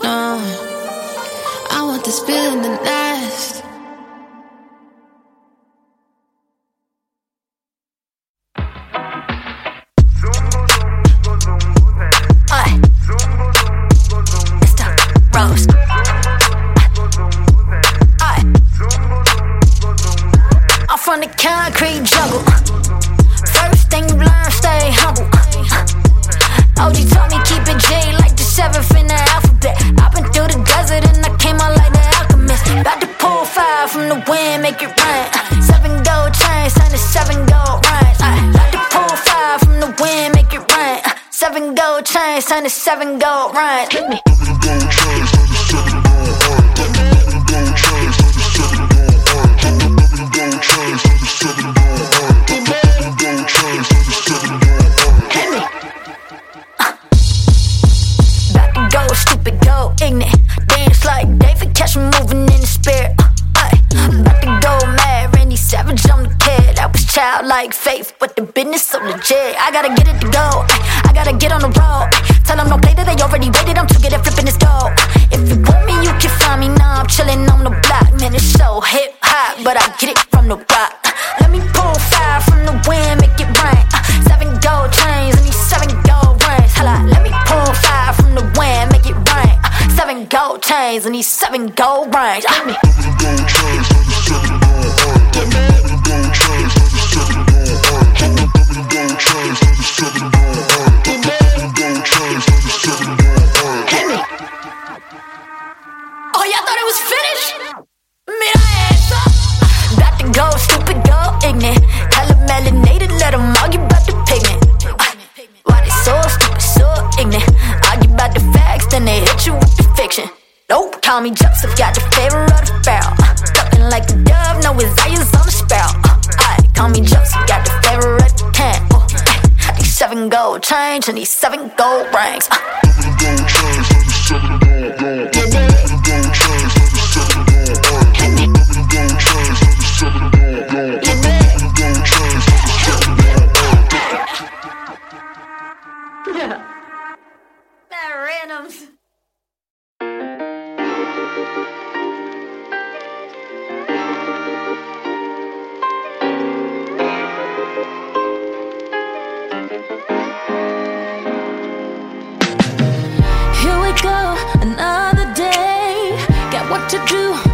No, I want this feeling to 97 gold runs. Let me. Stupid, go ignorant, dance like David. Catch me moving in the spirit. childlike faith, but the business so legit. I gotta get it to go. I, I gotta get on the road them no that they already waited. I'm too good at flipping this dough. If you want me, you can find me now. I'm chilling on the block, man. It's so hip hop, but I get it from the rock. Let me pull fire from the wind, make it rain. Seven gold chains and these seven gold rings. Hold on, let me pull fire from the wind, make it rain. Seven gold chains and these seven gold rings. Hit me. Hit Go stupid, go ignorant. Color melanated, let them argue about the pigment. Uh, why they so stupid, so ignorant? Argue about the facts, then they hit you with the fiction. Nope, call me Joseph, got the favor of the pharaoh. Uh, Ducking like a dove, no Isaiah's on the sparrow. Uh, aye, call me Joseph, got the favor of the king. Uh, these seven gold chains and these seven gold rings. Uh, you to do,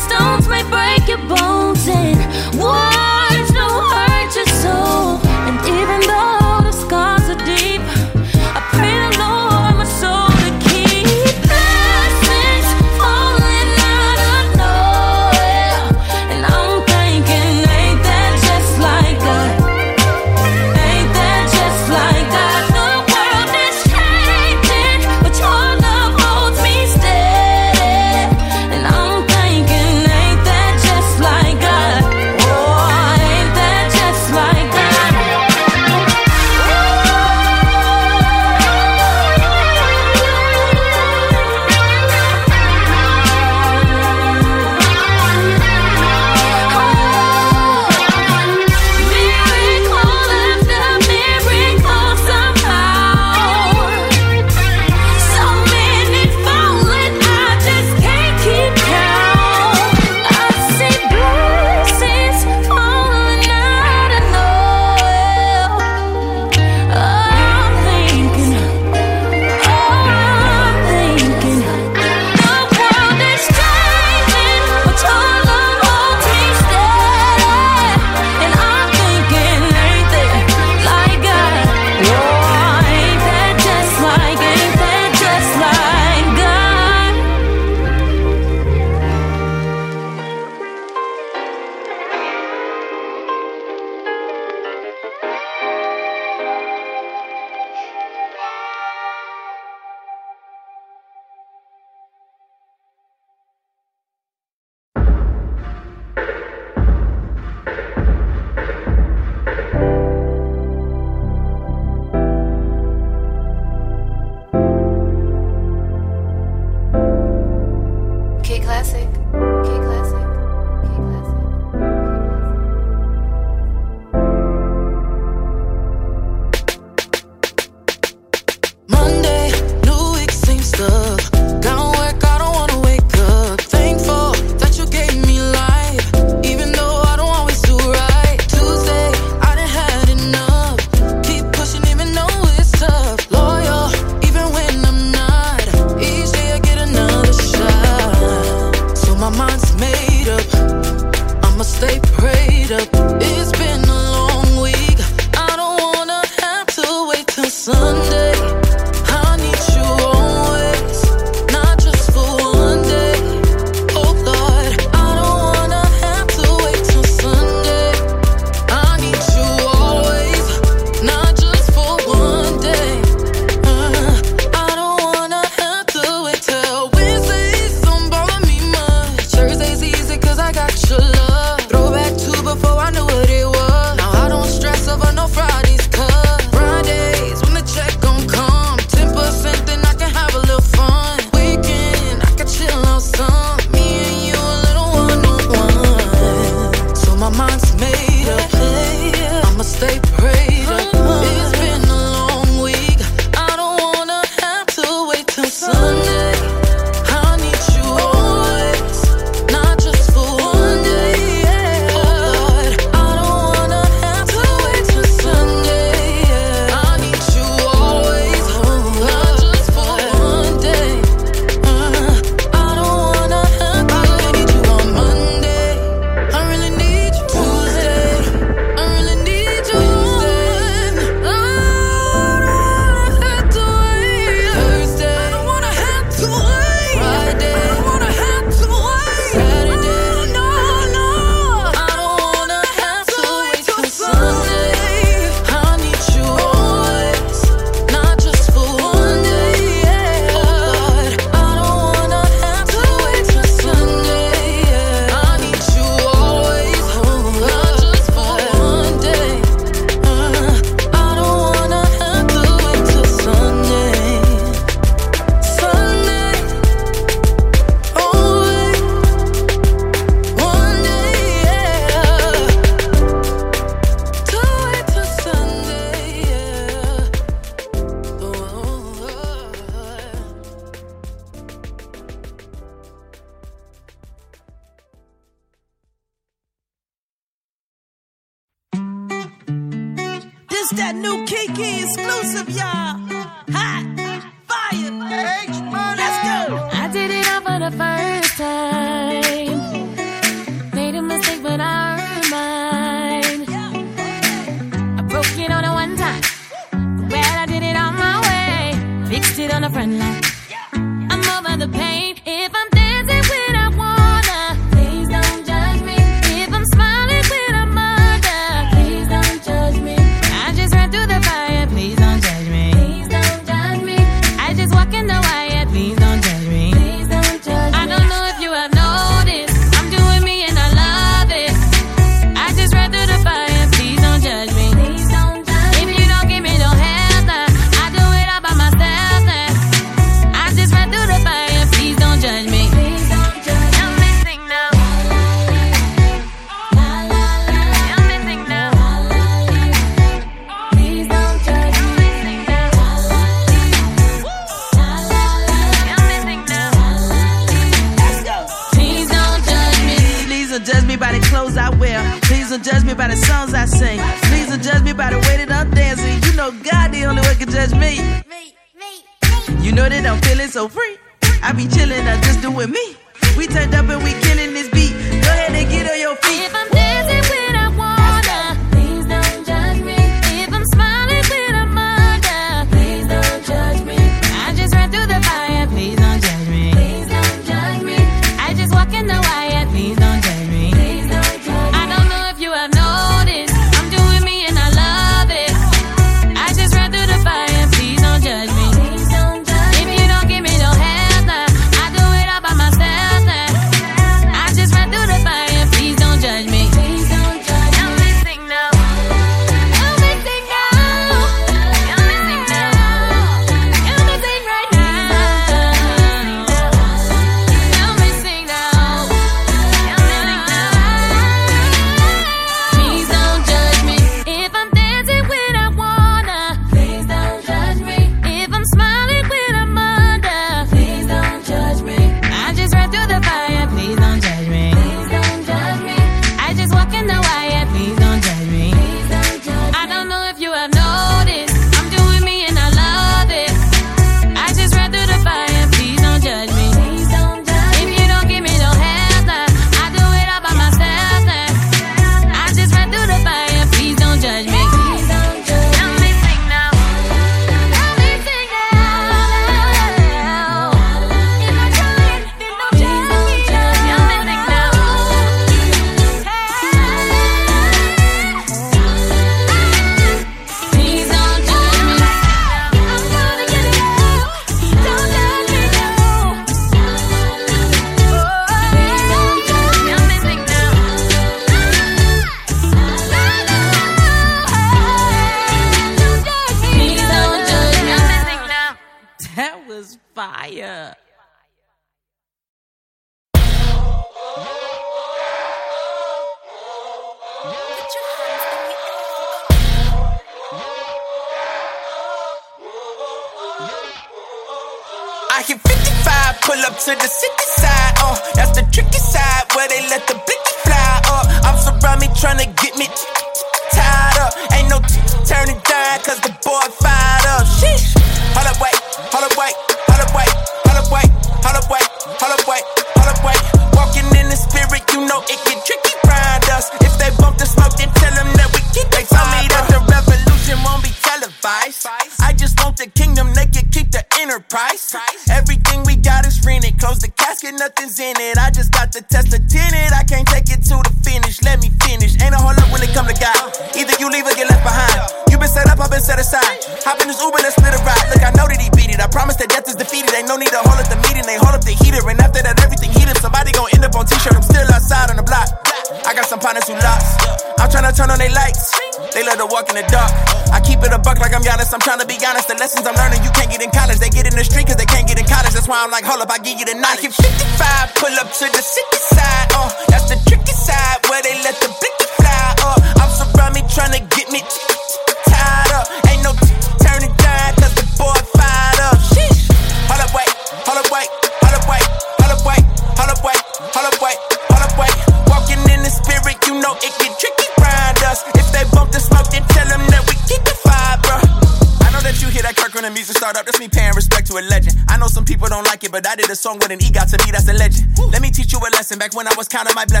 a song with an EGOT to me, that's a legend. Let me teach you a lesson. Back when I was counting my blessings,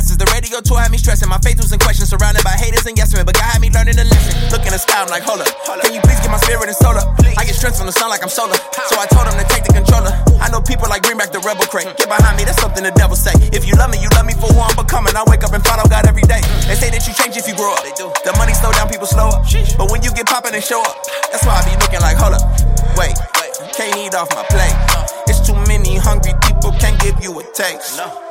a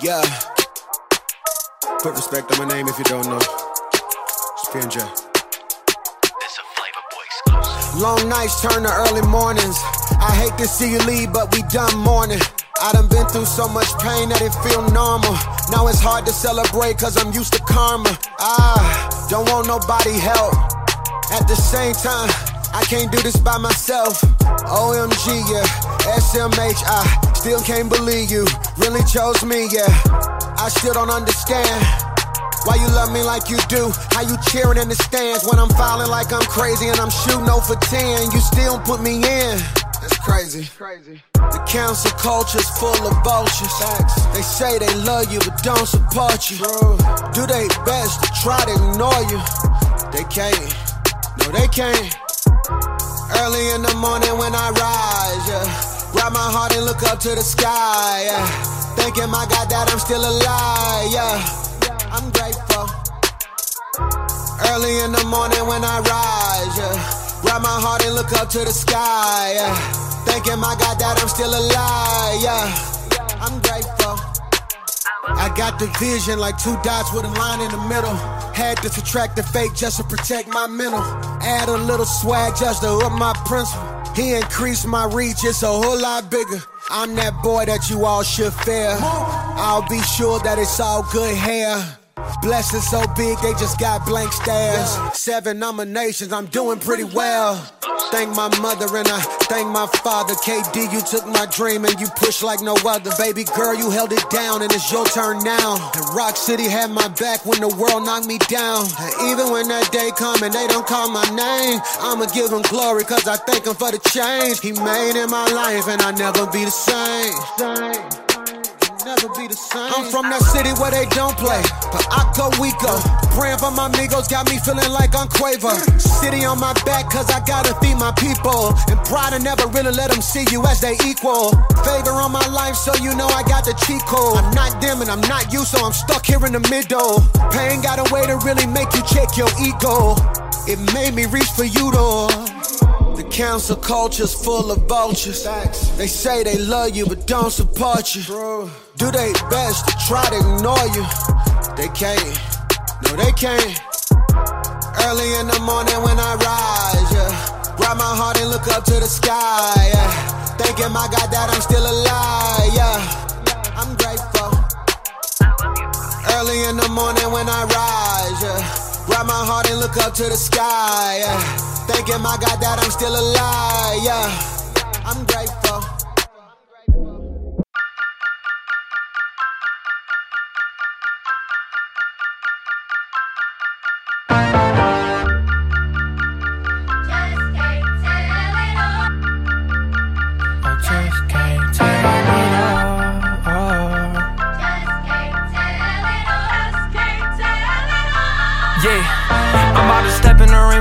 Yeah. Put respect on my name if you don't know. It's PNJ. Long nights turn to early mornings. I hate to see you leave, but we done mourning. I done been through so much pain that it feel normal. Now it's hard to celebrate cause I'm used to karma. I don't want nobody help. At the same time, I can't do this by myself. OMG, yeah. SMH, I still can't believe you really chose me, yeah. I still don't understand. Why you love me like you do? How you cheering in the stands when I'm falling like I'm crazy and I'm shooting over 10? You still put me in. That's crazy. Crazy. The cancel culture's full of vultures. They say they love you but don't support you. Do they best to try to ignore you? They can't. No, they can't. Early in the morning when I rise, yeah. Grab my heart and look up to the sky, yeah. Thinking my God that I'm still alive, yeah. I'm grateful. Early in the morning when I rise, yeah. Grab my heart and look up to the sky, yeah. Thinking my God that I'm still alive, yeah. I'm grateful. I got the vision like two dots with a line in the middle. Had to subtract the fake just to protect my mental. Add a little swag just to up my principle. He increased my reach, it's a whole lot bigger. I'm that boy that you all should fear. I'll be sure that it's all good hair. Blessings so big, they just got blank stares. Seven nominations, I'm doing pretty well. Thank my mother and I thank my father. KD, you took my dream and you pushed like no other. Baby girl, you held it down and it's your turn now. And Rock City had my back when the world knocked me down. And even when that day come and they don't call my name, I'ma give him glory cause I thank him for the change he made in my life and I'll never be the same. Never be the same. I'm from that city where they don't play, but I go we go. Praying for my amigos got me feeling like I'm Quavo. City on my back cause I gotta feed my people. And pride I never really let them see you as they equal. Favor on my life so you know I got the cheat code. I'm not them and I'm not you so I'm stuck here in the middle. Pain got a way to really make you check your ego. It made me reach for you though. The cancel culture's full of vultures. They say they love you but don't support you. Do they best to try to ignore you? They can't. No, they can't. Early in the morning when I rise, yeah. Grab my heart and look up to the sky, yeah. Thanking my God that I'm still alive, yeah. I'm grateful. Early in the morning when I rise, yeah. Grab my heart and look up to the sky, yeah. Thanking my God that I'm still alive, yeah. I'm grateful. I just can't tell it all. I just can't tell it all. Just can't tell it all. Just can't tell it all. Yeah,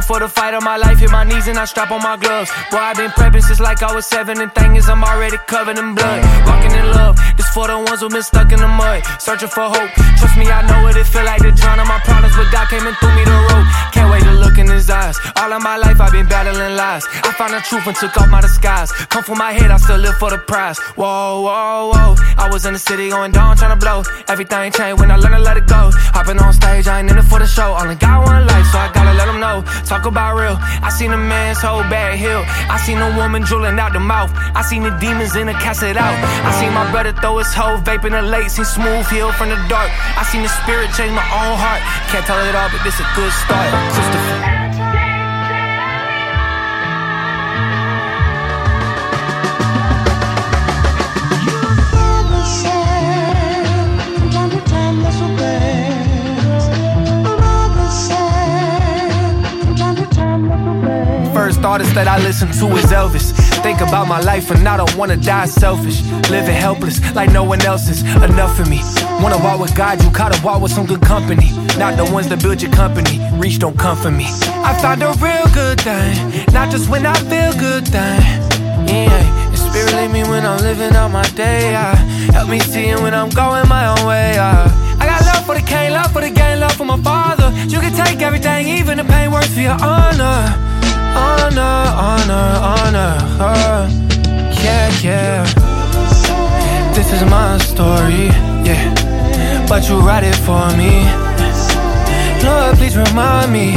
for the fight of my life. Hit my knees and I strap on my gloves. Boy, I've been prepping since like I was seven. And thing is, I'm already covered in blood. Walking in love. This for the ones who been stuck in the mud. Searching for hope. Trust me, I know what it feel like to drown in my problems. But God came and threw me the rope. Can't wait to look in his eyes. All of my life I've been battling lies. I found the truth and took off my disguise. Come from my head, I still live for the prize. Whoa, whoa, whoa. I was in the city going down, trying to blow. Everything changed when I learned to let it go. Hopping on stage, I ain't in it for the show. Only got one life, so I gotta let them know. Talk about real. I seen a man's whole bad hill. I seen a woman drooling out the mouth. I seen the demons in the cast it out. I seen my brother throw his whole vape in the lake. seen smooth heal from the dark. I seen the spirit change my own heart. Can't tell it all, but this a good start. Christopher. First artist that I listen to is Elvis. Think about my life and I don't wanna die selfish. Living helpless like no one else is enough for me. Wanna walk with God, you gotta walk with some good company. Not the ones that build your company. Reach don't come for me. I found a real good thing, not just when I feel good thing. Yeah, the spirit me when I'm living out my day. Uh, help me see it when I'm going my own way. Uh, I got love for the king, love for the game, love for my father. You can take everything, even the pain works for your honor. Honor, honor, honor. Uh, yeah, yeah. This is my story, yeah. But you write it for me. Lord, please remind me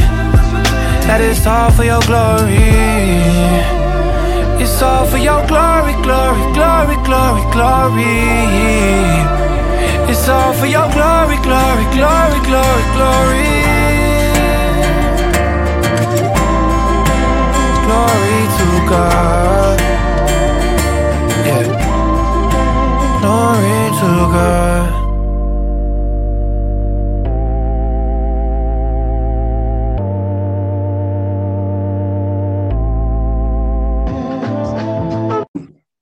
that it's all for your glory. It's all for your glory, glory, glory, glory, glory. It's all for your glory, glory, glory, glory, glory. Glory to God. Yeah. Glory to God.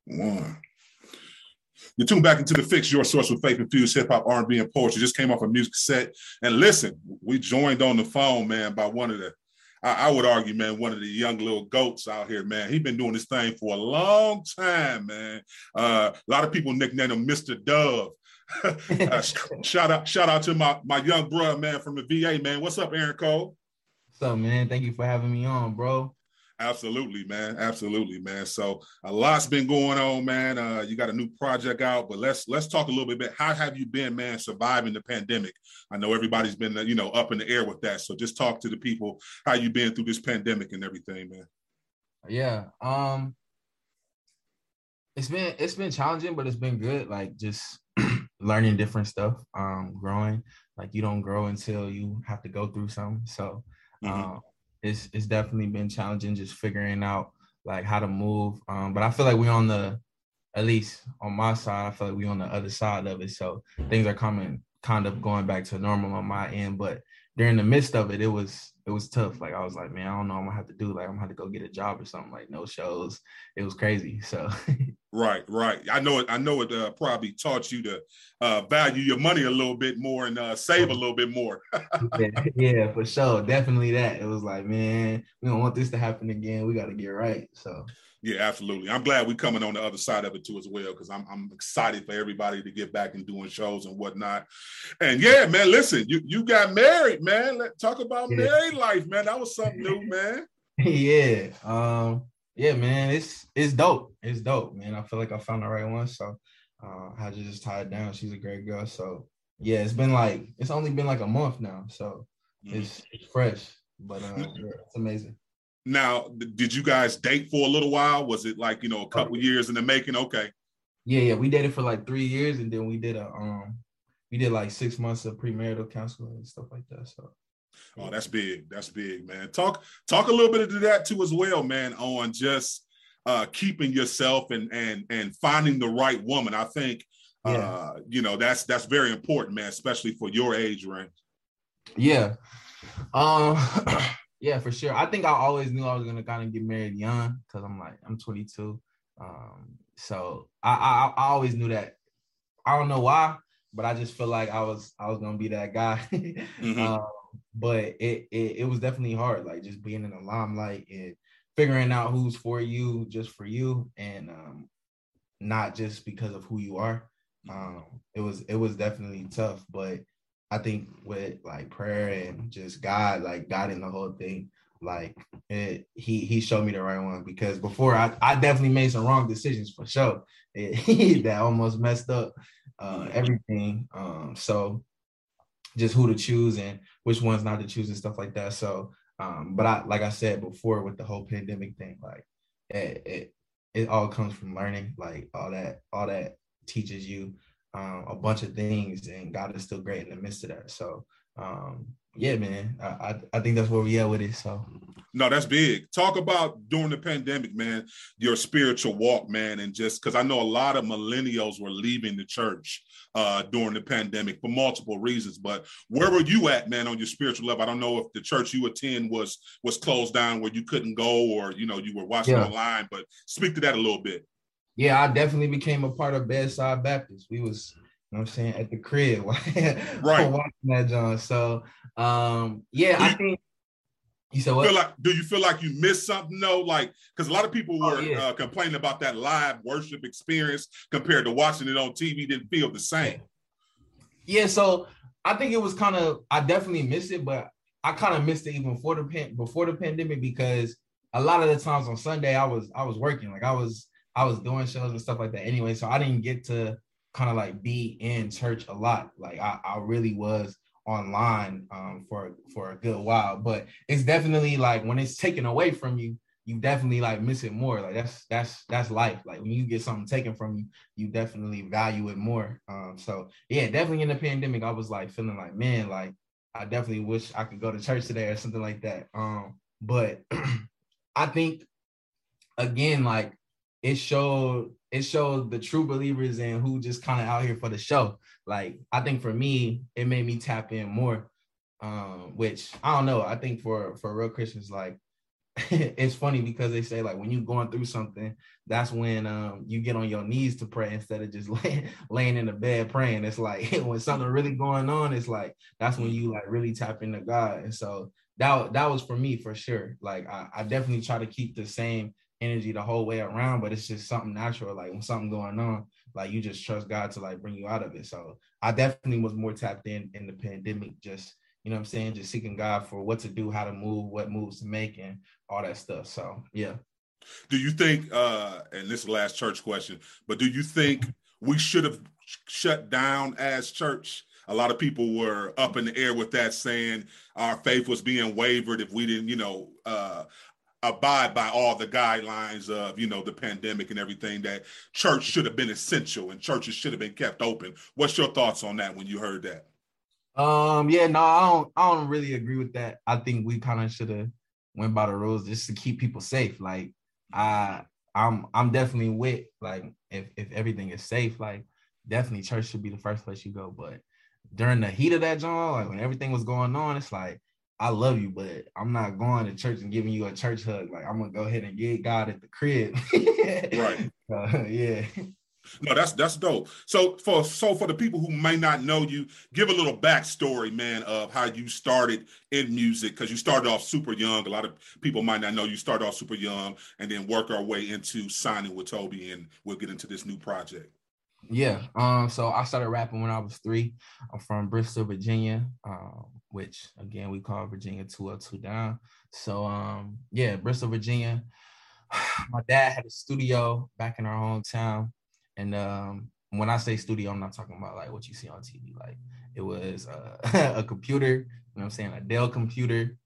One. You tune back into the fix, your source with faith infused hip hop, R&B, and poetry. Just came off a music set, and listen, we joined on the phone, man, by one of the, I, I would argue, man, one of the young little goats out here, man. He's been doing this thing for a long time, man. Uh, a lot of people nickname him Mr. Dove. *laughs* uh, shout out, shout out to my my young brother, man, from the VA, man. What's up, Aaron Cole? What's up, man? Thank you for having me on, bro. Absolutely, man. Absolutely, man. So a lot's been going on, man. Uh, you got a new project out, but let's let's talk a little bit. How have you been, man, surviving the pandemic? I know everybody's been, uh, you know, up in the air with that. So just talk to the people how you been through this pandemic and everything, man. Yeah. Um it's been it's been challenging, but it's been good. Like just *clears throat* learning different stuff, um, growing. Like you don't grow until you have to go through something. So um, Mhm. It's it's definitely been challenging just figuring out like how to move. Um, but I feel like we're on the at least on my side, I feel like we're on the other side of it. So things are coming kind of going back to normal on my end. But during the midst of it, it was it was tough. Like I was like, man, I don't know, I'm gonna have to do like I'm gonna have to go get a job or something, like no shows. It was crazy. So *laughs* Right, right. I know it. I know it. Uh, probably taught you to uh, value your money a little bit more and uh, save a little bit more. *laughs* yeah, yeah, for sure. Definitely that. It was like, man, we don't want this to happen again. We gotta get right. So Yeah, absolutely. I'm glad we're coming on the other side of it too as well because I'm I'm excited for everybody to get back and doing shows and whatnot. And yeah, man, listen, you you got married, man. Let talk about Yeah. married life, man. That was something new, *laughs* man. yeah. Um, yeah, man, it's it's dope. It's dope, man. I feel like I found the right one. So uh, I had to just tie it down. She's a great girl. So yeah, it's been like it's only been like a month now. So it's, it's fresh. But uh, yeah, it's amazing. Now, did you guys date for a little while? Was it like you know a couple years in the making? Okay, Yeah, yeah. We dated for like three years and then we did a um we did like six months of premarital counseling and stuff like that. So oh, that's big. That's big, man. Talk talk a little bit of that too as well, man. On just uh, keeping yourself and and and finding the right woman. I think uh, you know that's that's very important, man, especially for your age range. Yeah. Um *clears throat* yeah, for sure. I think I always knew I was gonna kind of get married young because I'm like, I'm 22. Um, so I, I I always knew that. I don't know why, but I just feel like I was I was gonna be that guy. *laughs* um, but it, it it was definitely hard, like just being in the limelight and figuring out who's for you, just for you, and um, not just because of who you are. Um, it was it was definitely tough, but I think with like prayer and just God, like guiding the whole thing, like it, he he showed me the right one because before I, I definitely made some wrong decisions for sure *laughs* it, that almost messed up uh, everything. Um, so just who to choose and which ones not to choose and stuff like that. So, um, but I like I said before with the whole pandemic thing, like it, it it all comes from learning, like all that all that teaches you um, a bunch of things, and God is still great in the midst of that. So um, yeah, man, I, I, I think that's where we at with it. So no, that's big. Talk about during the pandemic, man, your spiritual walk, man, and just because I know a lot of millennials were leaving the church uh, during the pandemic for multiple reasons. But where were you at, man, on your spiritual level? I don't know if the church you attend was was closed down where you couldn't go, or you know you were watching yeah. online. But speak to that a little bit. Yeah, I definitely became a part of Bedside Baptist. We was know what I'm saying, at the crib, *laughs* right? watching that, John. So, um, yeah, I think. You said what? Feel like, do you feel like you missed something though? Like, because a lot of people oh, were oh, yeah. uh, complaining about that live worship experience compared to watching it on TV. Didn't feel the same. Yeah, so I think it was kind of. I definitely missed it, but I kind of missed it even before the pan, before the pandemic because a lot of the times on Sunday I was I was working, like I was I was doing shows and stuff like that anyway. So I didn't get to kind of like be in church a lot. Like I, I really was online um, for for a good while, but it's definitely like when it's taken away from you, you definitely like miss it more. Like that's that's that's life. Like when you get something taken from you, you definitely value it more. Um, so yeah, definitely in the pandemic, I was like feeling like man, like I definitely wish I could go to church today or something like that. Um, but *clears throat* I think again, like it showed it showed the true believers and who just kind of out here for the show. Like I think for me, it made me tap in more. Um, which I don't know. I think for for real Christians, like *laughs* it's funny because they say like when you're going through something, that's when um you get on your knees to pray instead of just *laughs* lay, laying in the bed praying. It's like *laughs* when something really going on, it's like that's when you like really tap into God. And so that that was for me for sure. Like I, I definitely try to keep the same energy the whole way around, but it's just something natural. Like when something going on, like you just trust God to like bring you out of it. So I definitely was more tapped in in the pandemic, just you know what I'm saying, just seeking God for what to do, how to move, what moves to make, and all that stuff. So yeah. Do you think, uh, and this is the last church question, but do you think we should have shut down as church? A lot of people were up in the air with that, saying our faith was being wavered if we didn't, you know, uh, abide by all the guidelines of you know the pandemic and everything that church should have been essential and churches should have been kept open. What's your thoughts on that when you heard that? Um yeah no i don't i don't really agree with that. I think we kind of should have went by the rules just to keep people safe. Like i i'm i'm definitely with like if if everything is safe like definitely church should be the first place you go. But during the heat of that john like when everything was going on it's like I love you, but I'm not going to church and giving you a church hug. Like I'm gonna go ahead and get God at the crib. right. *laughs* Uh, yeah. No, that's that's dope. So for so for the people who may not know you, give a little backstory, man, of how you started in music because you started off super young. A lot of people might not know you started off super young and then work our way into signing with Toby, and we'll get into this new project. Yeah. Um. So I started rapping when I was three. I'm from Bristol, Virginia. Um which again we call Virginia 202 down. So um yeah, Bristol, Virginia. *sighs* My dad had a studio back in our hometown. And um when I say studio, I'm not talking about like what you see on TV. Like it was uh, *laughs* a computer, you know what I'm saying, a Dell computer,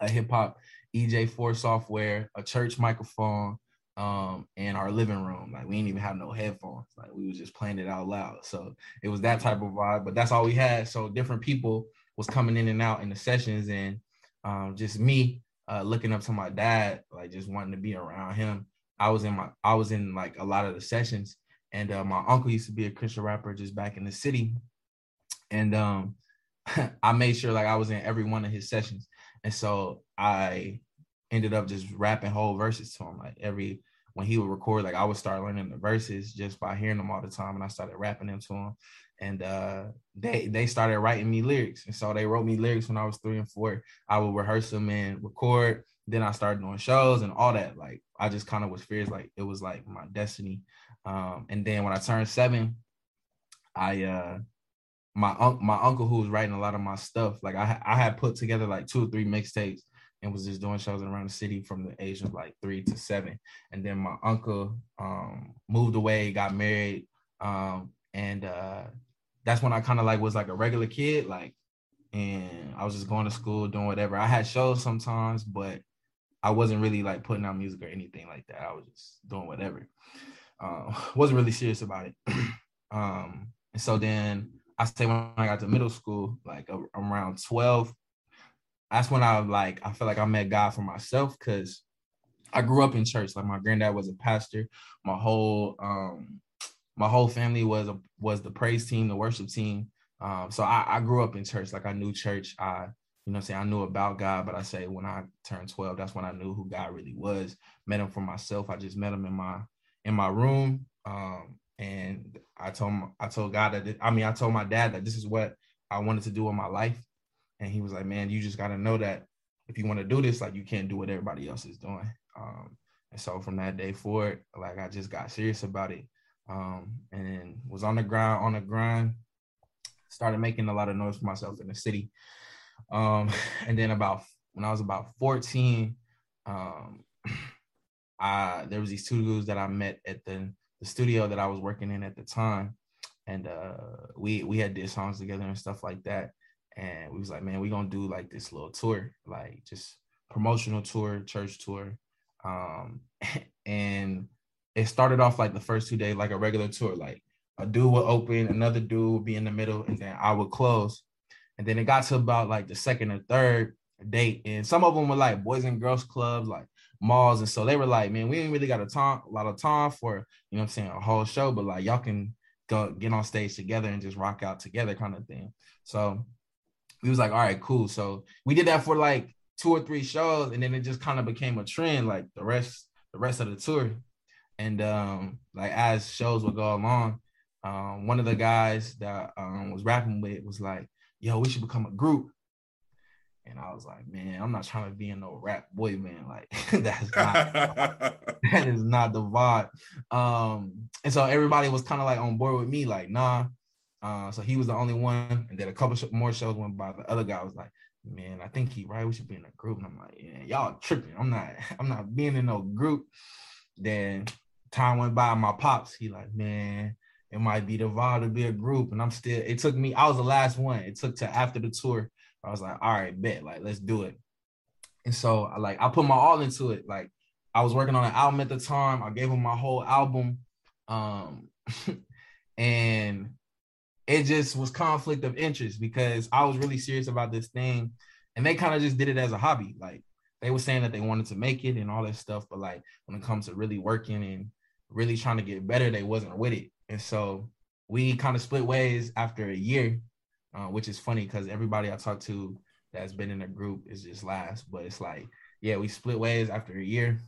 a hip hop eJay 4 software, a church microphone, um in our living room. Like we didn't even have no headphones. Like we was just playing it out loud. So it was that type of vibe, but that's all we had. So different people was coming in and out in the sessions and um, just me uh, looking up to my dad, like just wanting to be around him. I was in my I was in like a lot of the sessions, and uh, my uncle used to be a Christian rapper just back in the city, and um, *laughs* I made sure like I was in every one of his sessions, and so I ended up just rapping whole verses to him. Like every when he would record like I would start learning the verses just by hearing them all the time, and I started rapping them to him, and uh, they they started writing me lyrics, and so they wrote me lyrics when I was three and four. I would rehearse them and record. Then I started doing shows and all that. Like I just kind of was fierce, like it was like my destiny. Um, and then when I turned seven, I uh, my un- my uncle who was writing a lot of my stuff, like I I had put together like two or three mixtapes, and was just doing shows around the city from the age of like three to seven. And then my uncle um, moved away, got married, um, and uh, that's when I kind of like was like a regular kid, like, and I was just going to school, doing whatever. I had shows sometimes, but I wasn't really like putting out music or anything like that. I was just doing whatever. Uh, *laughs* wasn't really serious about it. *clears throat* um, and so then I say when I got to middle school, like around 12, that's when I like I feel like I met God for myself because I grew up in church. Like my granddad was a pastor. My whole um my whole family was a, was the praise team, the worship team. Um, so I, I grew up in church. Like I knew church. I you know I'm I knew about God, but I say when I turned 12, that's when I knew who God really was. Met him for myself. I just met him in my in my room. Um, and I told him, I told God that I mean I told my dad that this is what I wanted to do in my life. And he was like, Man, you just gotta know that if you want to do this, like you can't do what everybody else is doing. Um, and so from that day forward, like I just got serious about it. Um, and was on the ground, on the grind, started making a lot of noise for myself in the city. Um, *laughs* and then about when I was about 14, um, *clears throat* I there was these two dudes that I met at the the studio that I was working in at the time, and uh, we we had did songs together and stuff like that. And we was like, man, we gonna do like this little tour, like just promotional tour, church tour. Um, *laughs* and it started off like the first two days like a regular tour, like a dude would open, another dude would be in the middle, and then I would close. And then it got to about like the second or third date, and some of them were like boys and girls clubs, like malls, and so they were like, man, we ain't really got a time, a lot of time for you know I'm saying a whole show, but like y'all can go get on stage together and just rock out together, kind of thing. So we was like, all right, cool. So we did that for like two or three shows, and then it just kind of became a trend, like the rest, the rest of the tour. And um, like as shows would go along, um, one of the guys that um, was rapping with was like, yo, we should become a group. And I was like, man, I'm not trying to be in no rap boy man. Like *laughs* that's not *laughs* that is not the vibe. Um, and so everybody was kind of like on board with me, like, nah. Uh, so he was the only one, and then a couple more shows went by. The other guy was like, man, I think he right. We should be in a group. And I'm like, yeah, y'all tripping. I'm not, *laughs* I'm not being in no group. Then time went by, my pops, he like, man, it might be the vibe to be a group. And I'm still, it took me, I was the last one. It took to after the tour. I was like, all right, bet, like, let's do it. And so I like I put my all into it. Like I was working on an album at the time. I gave him my whole album. Um *laughs* and it just was conflict of interest because I was really serious about this thing. And they kind of just did it as a hobby. Like they were saying that they wanted to make it and all that stuff. But like when it comes to really working and really trying to get better, they wasn't with it. And so we kind of split ways after a year, uh, which is funny because everybody I talked to that's been in a group is just last. But it's like, yeah, we split ways after a year.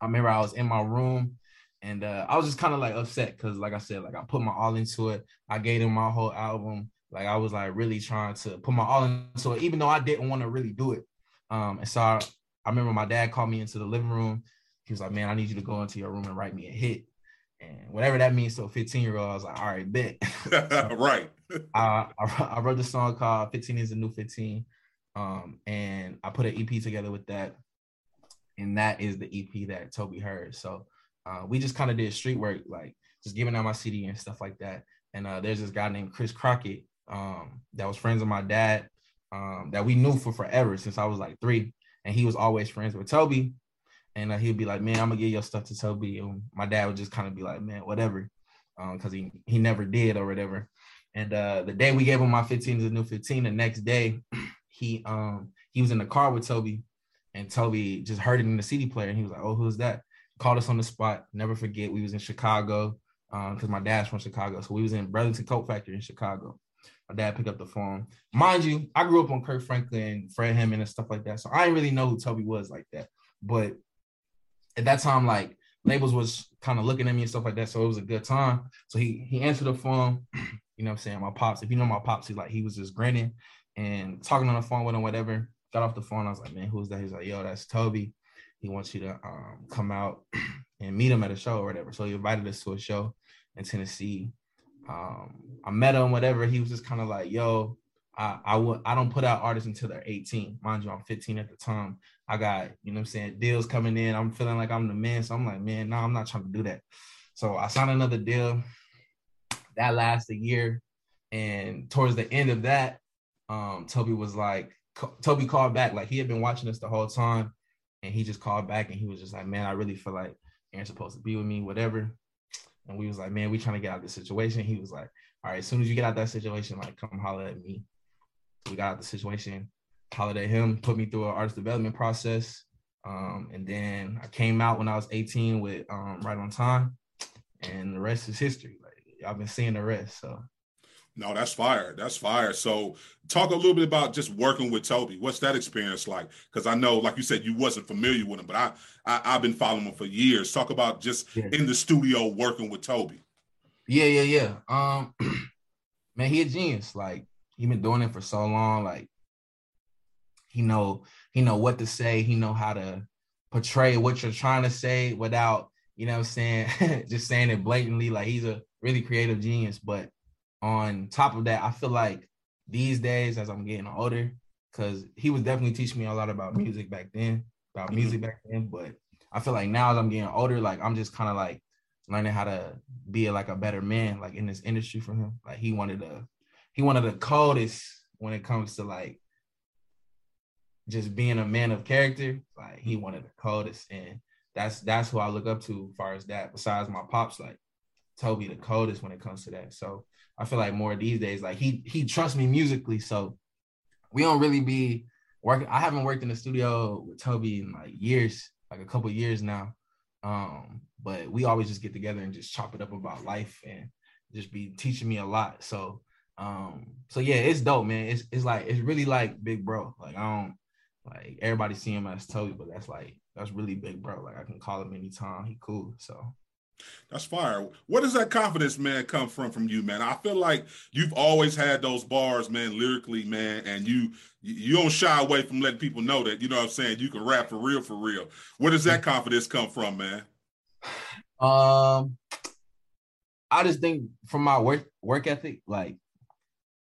I remember I was in my room and uh, I was just kind of like upset because, like I said, like I put my all into it. I gave him my whole album. Like I was like really trying to put my all into it, even though I didn't want to really do it. Um, and so I, I remember my dad called me into the living room. He was like, "Man, I need you to go into your room and write me a hit." And whatever that means to a 15 year old, I was like, all right, bet. *laughs* right. *laughs* I, I, I wrote the song called 15 is the new 15. Um, and I put an EP together with that. And that is the EP that Toby heard. So uh, we just kind of did street work, like just giving out my CD and stuff like that. And uh, there's this guy named Chris Crockett um, that was friends with my dad um, that we knew for forever since I was like three. And he was always friends with Toby and uh, he'd be like, "Man, I'm gonna get your stuff to Toby." And my dad would just kind of be like, "Man, whatever," because um, he he never did or whatever. And uh, the day we gave him my 15 is a new 15. The next day, *clears throat* he um he was in the car with Toby, and Toby just heard it in the CD player, and he was like, "Oh, who's that?" Called us on the spot. Never forget, we was in Chicago because um, my dad's from Chicago, so we was in Burlington Coat Factory in Chicago. My dad picked up the phone. Mind you, I grew up on Kirk Franklin, Fred Hammond, and stuff like that, so I didn't really know who Toby was like that. But at that time, like labels was kind of looking at me and stuff like that. So it was a good time. So he he answered the phone. *clears throat* You know I'm saying? My pops, if you know my pops, he like he was just grinning and talking on the phone with him, whatever. Got off the phone. I was like, man, who's that? He's like, yo, that's Toby. He wants you to um, come out *clears throat* and meet him at a show or whatever. So he invited us to a show in Tennessee. Um, I met him, whatever. He was just kind of like, yo, I I would I don't put out artists until they're 18. Mind you, I'm 15 at the time. I got, you know what I'm saying, deals coming in. I'm feeling like I'm the man. So I'm like, man, no, I'm not trying to do that. So I signed another deal. That lasted a year. And towards the end of that, um, Toby was like, Toby called back. Like he had been watching us the whole time. And he just called back and he was just like, man, I really feel like Aaron's supposed to be with me, whatever. And we was like, man, we trying to get out of this situation. He was like, all right, as soon as you get out that situation, like come holler at me. We got out the situation, hollered at him, put me through an artist development process. Um, and then I came out when I was 18 with um, Right on Time, and the rest is history. Like y'all been seeing the rest. So no, that's fire. That's fire. So talk a little bit about just working with Toby. What's that experience like? Because I know, like you said, you wasn't familiar with him, but I, I have been following him for years. Talk about just yeah. in the studio working with Toby. Yeah, yeah, yeah. Um, *clears throat* man, he a genius. Like he been doing it for so long. Like he know he know what to say. He know how to portray what you're trying to say without you know I'm saying *laughs* just saying it blatantly. Like he's a really creative genius. But on top of that, I feel like these days as I'm getting older, because he was definitely teaching me a lot about music back then, about mm-hmm. music back then. But I feel like now as I'm getting older, like I'm just kind of like learning how to be like a better man, like in this industry for him. Like he wanted to, he wanted the coldest when it comes to like just being a man of character. Like he wanted the coldest, and that's that's who I look up to as far as that. Besides my pops, like Toby, the coldest when it comes to that. So I feel like more these days, like he he trusts me musically, so we don't really be working. I haven't worked in the studio with Toby in like years, like a couple years now. Um, but we always just get together and just chop it up about life and just be teaching me a lot. So um, so yeah, it's dope, man. It's it's like it's really like big bro. Like I don't like everybody see him as Toby, but that's like that's really big bro. Like I can call him anytime. He cool. So that's fire. Where does that confidence, man, come from from you, man? I feel like you've always had those bars, man, lyrically, man, and you you don't shy away from letting people know that, you know what I'm saying, you can rap for real, for real. Where does that *laughs* confidence come from, man? Um I just think from my work work ethic, like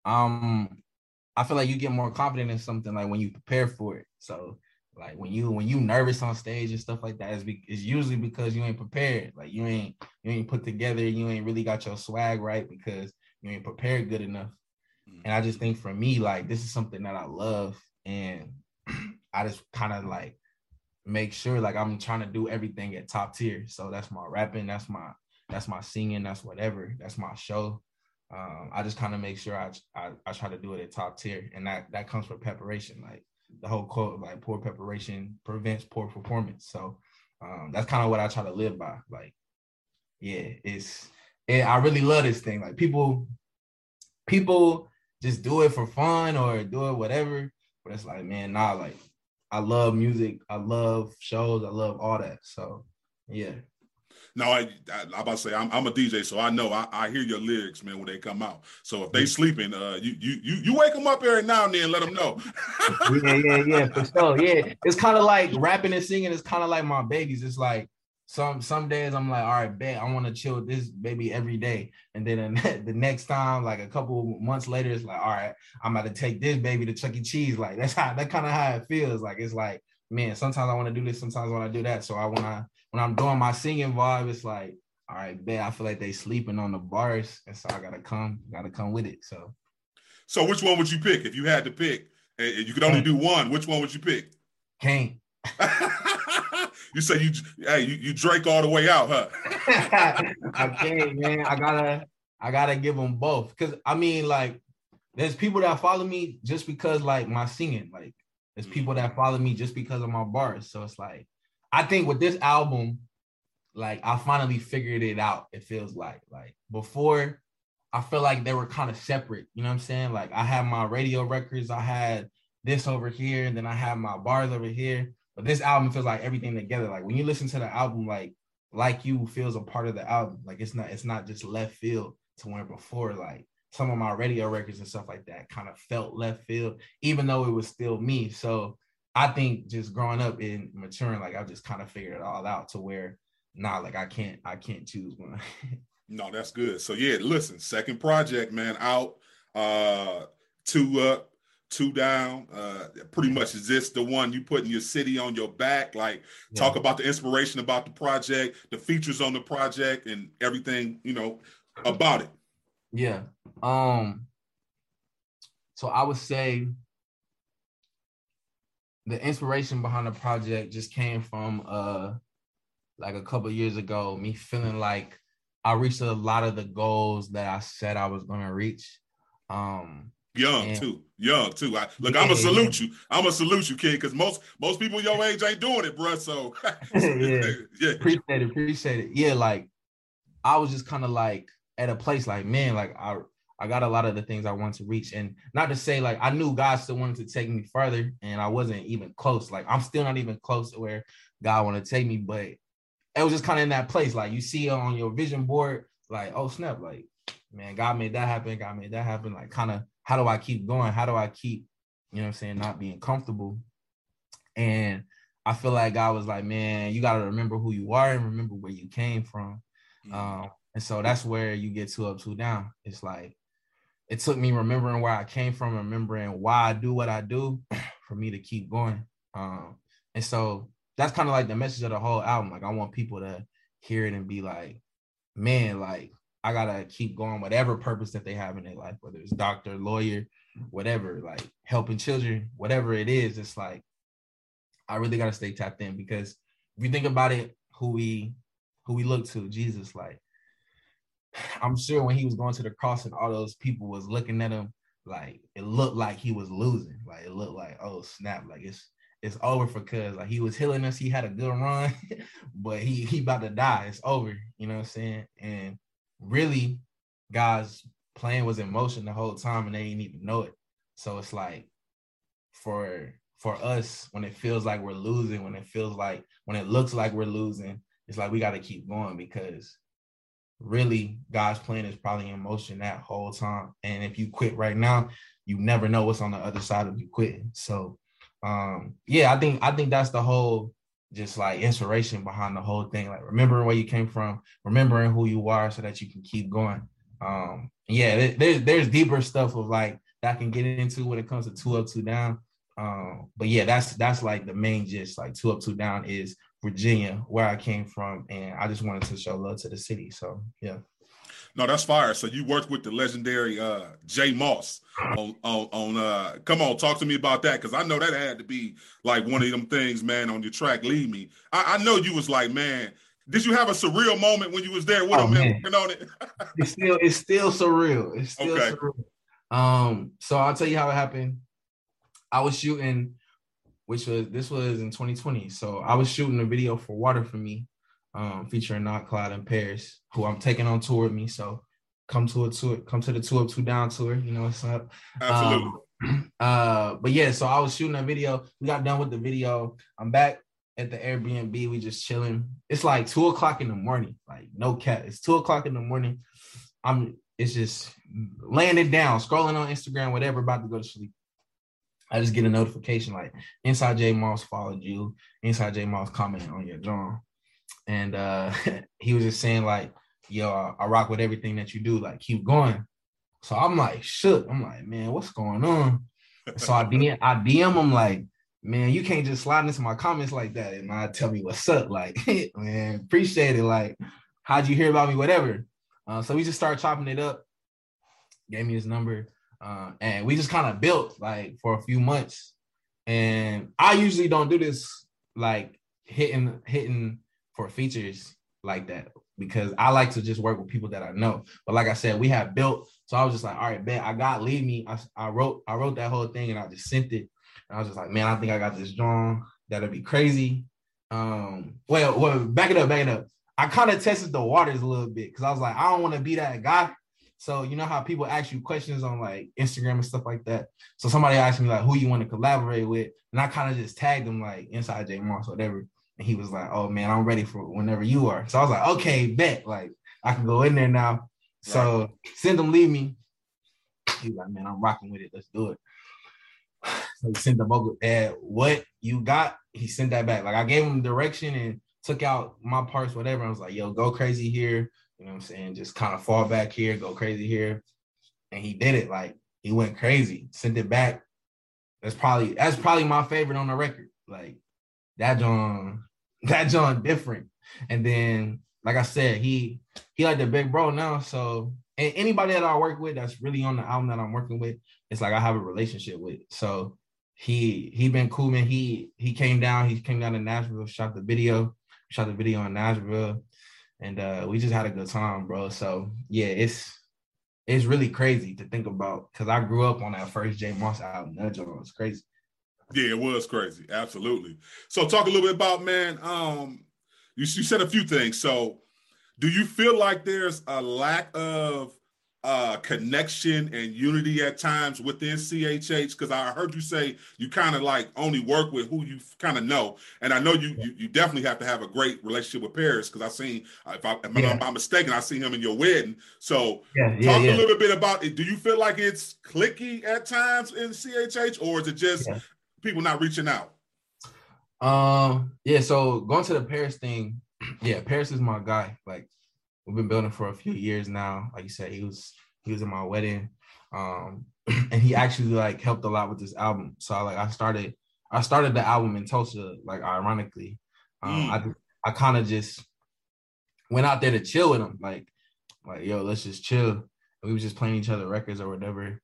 um I feel like you get more confident in something like when you prepare for it. So like when you when you nervous on stage and stuff like that, it's, be, it's usually because you ain't prepared. Like you ain't you ain't put together, you ain't really got your swag right because you ain't prepared good enough. Mm-hmm. And I just think for me, like this is something that I love, and *clears throat* I just kind of like make sure like I'm trying to do everything at top tier. So that's my rapping, that's my that's my singing, that's whatever, that's my show. Um, I just kind of make sure I, I I try to do it at top tier, and that that comes from preparation. Like the whole quote like poor preparation prevents poor performance. So um, that's kind of what I try to live by. Like, yeah, it's it, I really love this thing. Like people, people just do it for fun or do it whatever. But it's like, man, nah, like I love music, I love shows, I love all that. So yeah. No, I, I, am about to say I'm, I'm, a DJ, so I know I, I, hear your lyrics, man, when they come out. So if they sleeping, uh, you you you you wake them up every now and then, let them know. yeah, yeah, yeah, for *laughs* sure. Yeah, it's kind of like rapping and singing. It's kind of like my babies. It's like some some days I'm like, all right, bet I want to chill with this baby every day, and then *laughs* the next time, like a couple months later, it's like, all right, I'm about to take this baby to Chuck E. Cheese. Like that's how that kind of how it feels. Like it's like, man, sometimes I want to do this, sometimes I want to do that. So I want to when I'm doing my singing vibe, it's like, all right, bet I feel like they sleeping on the bars, and so I gotta come, gotta come with it. So, so which one would you pick if you had to pick? And you could only do one. Which one would you pick? Can't. *laughs* you say you hey you, you Drake all the way out, huh? *laughs* I can't, man. I gotta I gotta give them both because I mean like there's people that follow me just because like my singing like mm. people that follow me just because of my bars. So it's like I think with this album, like I finally figured it out. It feels like like before, I feel like they were kind of separate. You know what I'm saying? Like I had my radio records, I had this over here, and then I had my bars over here. But this album feels like everything together. Like when you listen to the album, like like you feels a part of the album. Like it's not it's not just left field to where before like some of my radio records and stuff like that kind of felt left field, even though it was still me. So I think just growing up and maturing, like I've just kind of figured it all out to where nah, like I can't, I can't choose one. *laughs* no, that's good. So yeah, listen, second project, man, out. Uh two up, two down. Uh, pretty much is this the one you putting your city on your back? Like talk about the inspiration about the project, the features on the project, and everything you know about it. Yeah. Um. So I would say the inspiration behind the project just came from uh like a couple years ago, me feeling like I reached a lot of the goals that I said I was gonna reach. Um Young and- too, young too. I, look, Yeah, I'm gonna yeah. salute you. I'm gonna salute you, kid, because most most people your age ain't doing it, bruh. So *laughs* yeah. yeah, Appreciate it, appreciate it. Yeah, like I was just kind of like at a place like, man, like I I got a lot of the things I want to reach. And not to say like I knew God still wanted to take me further, and I wasn't even close. Like I'm still not even close to where God wanted to take me, but it was just kind of in that place. Like you see on your vision board, like, oh snap, like man, God made that happen, God made that happen. Like, kind of how do I keep going? How do I keep, you know what I'm saying, not being comfortable? And I feel like God was like, man, you gotta remember who you are and remember where you came from. Um, and so that's where you get two up, two down. It's like it took me remembering where I came from, remembering why I do what I do *clears throat* for me to keep going. Um, and so that's kind of like the message of the whole album. Like I want people to hear it and be like, man, like I gotta keep going, whatever purpose that they have in their life, whether it's doctor, lawyer, whatever, like helping children, whatever it is, it's like I really gotta stay tapped in because if you think about it, who we who we look to, Jesus, like I'm sure when he was going to the cross and all those people was looking at him, like it looked like he was losing. Like it looked like, oh snap, like it's it's over for cuz like he was healing us. He had a good run, *laughs* but he he about to die. It's over. You know what I'm saying? And really, God's plan was in motion the whole time and they didn't even know it. So it's like for for us when it feels like we're losing, when it feels like when it looks like we're losing, it's like we got to keep going because really God's plan is probably in motion that whole time. And if you quit right now, you never know what's on the other side of you quitting. So um yeah, I think I think that's the whole just like inspiration behind the whole thing. Like remembering where you came from, remembering who you are so that you can keep going. Um yeah, there's there's deeper stuff of like that I can get into when it comes to two up, two down. Um, but yeah, that's that's like the main gist. Like two up, two down is Virginia, where I came from, and I just wanted to show love to the city. So yeah. No, that's fire. So you worked with the legendary uh J Moss on on, on uh come on, talk to me about that because I know that had to be like one of them things, man, on your track, leave Me. I, I know you was like, man, did you have a surreal moment when you was there with Oh, him man, working on it? *laughs* it's still it's still surreal. It's still Okay. surreal. Um, so I'll tell you how it happened. I was shooting, which was this was in 2020. So I was shooting a video for Water for Me, um, featuring Not Cloud and Paris, who I'm taking on tour with me. So come to a tour, come to the two up, two down tour. You know what's up. Absolutely. Um, *clears throat* uh, but yeah, so I was shooting a video. We got done with the video. I'm back at the Airbnb. We just chilling. It's like two o'clock in the morning. Like no cat. It's two o'clock in the morning. I'm. It's just laying it down, scrolling on Instagram, whatever, about to go to sleep. I just get a notification like Inside J Moss followed you. Inside J Moss commented on your drawing, and uh *laughs* he was just saying like, "Yo, I, I rock with everything that you do. Like, keep going." So I'm like shook. I'm like, man, what's going on? So I DM, *laughs* I DM him like, man, you can't just slide into my comments like that and not tell me what's up. Like, *laughs* man, appreciate it. Like, how'd you hear about me? Whatever. Uh, so we just started chopping it up. Gave me his number, uh, and we just kind of built like for a few months. And I usually don't do this like hitting hitting for features like that because I like to just work with people that I know. But like I said, we have built. So I was just like, all right, bet I got leave me. I, I wrote I wrote that whole thing and I just sent it. And I was just like, man, I think I got this drawn. That'll be crazy. Um, well, well, back it up, back it up. I kind of tested the waters a little bit because I was like, I don't want to be that guy. So you know how people ask you questions on like Instagram and stuff like that. So somebody asked me like who you want to collaborate with, and I kind of just tagged him like inside J Moss, whatever. And he was like, "Oh man, I'm ready for whenever you are." So I was like, "Okay, bet." Like I can go in there now. So send them, leave me. He's like, "Man, I'm rocking with it. Let's do it." *sighs* So he sent the ad. What you got? He sent that back. Like I gave him direction and took out my parts, whatever. I was like, "Yo, go crazy here." You know what I'm saying? Just kind of fall back here, go crazy here. And he did it. Like he went crazy, sent it back. That's probably that's probably my favorite on the record. Like that John, *laughs* that John different. And then, like I said, he he like the big bro now. So and anybody that I work with that's really on the album that I'm working with, it's like I have a relationship with. So he he been cool, man. He he came down, he came down to Nashville, shot the video, shot the video in Nashville, and uh we just had a good time, bro. So yeah, it's it's really crazy to think about because I grew up on that first J Moss album. That joint was crazy. Yeah, it was crazy. Absolutely. So talk a little bit about man. Um, you, you said a few things. So do you feel like there's a lack of uh connection and unity at times within CHH? Because I heard you say you kind of like only work with who you kind of know, and I know you, you, you definitely have to have a great relationship with Paris because I seen if, I, if Yeah. I'm not mistaken, I seen him in your wedding. So Yeah, yeah, talk a little bit about it. Do you feel like it's clicky at times in CHH, or is it just people not reaching out? Um, yeah, so going to the Paris thing, *clears throat* yeah, Paris is my guy. Like we've been building for a few years now. Like you said, he was he was in my wedding. Um, *clears throat* and he actually like helped a lot with this album. So I like I started I started the album in Tulsa, like ironically. Um, I I kind of just went out there to chill with him, like like yo, let's just chill. And we were just playing each other records or whatever.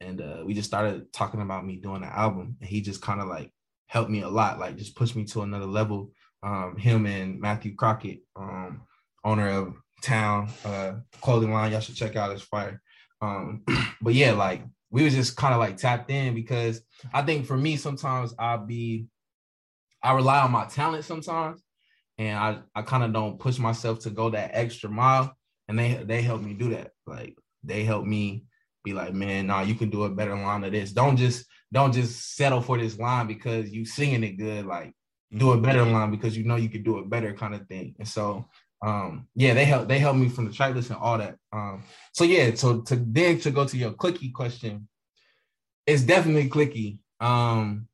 And uh, we just started talking about me doing the album. And he just kind of like helped me a lot, like just pushed me to another level. Um, him and Matthew Crockett, um, owner of Town uh, clothing line, y'all should check out. It's fire. Um, *clears throat* but yeah, like we was just kind of like tapped in because I think for me sometimes I'll be I rely on my talent sometimes, and I I kind of don't push myself to go that extra mile, and they they help me do that. Like they help me be like, man, nah, you can do a better line of this. Don't just don't just settle for this line because you singing it good. Like do a better line because you know you can do it better, kind of thing. And so um yeah, they help they help me from the track list and all that. Um so yeah, so to then to go to your clicky question, it's definitely clicky. Um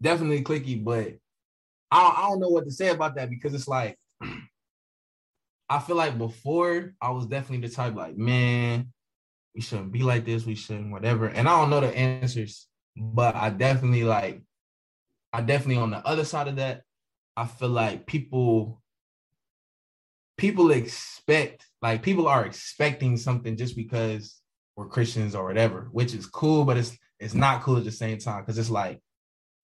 definitely clicky, but I don't, I don't know what to say about that because it's like *clears throat* I feel like before I was definitely the type like, man, we shouldn't be like this, we shouldn't whatever. And I don't know the answers, but I definitely like I definitely on the other side of that, I feel like people people expect like people are expecting something just because we're Christians or whatever, which is cool, but it's it's not cool at the same time because it's like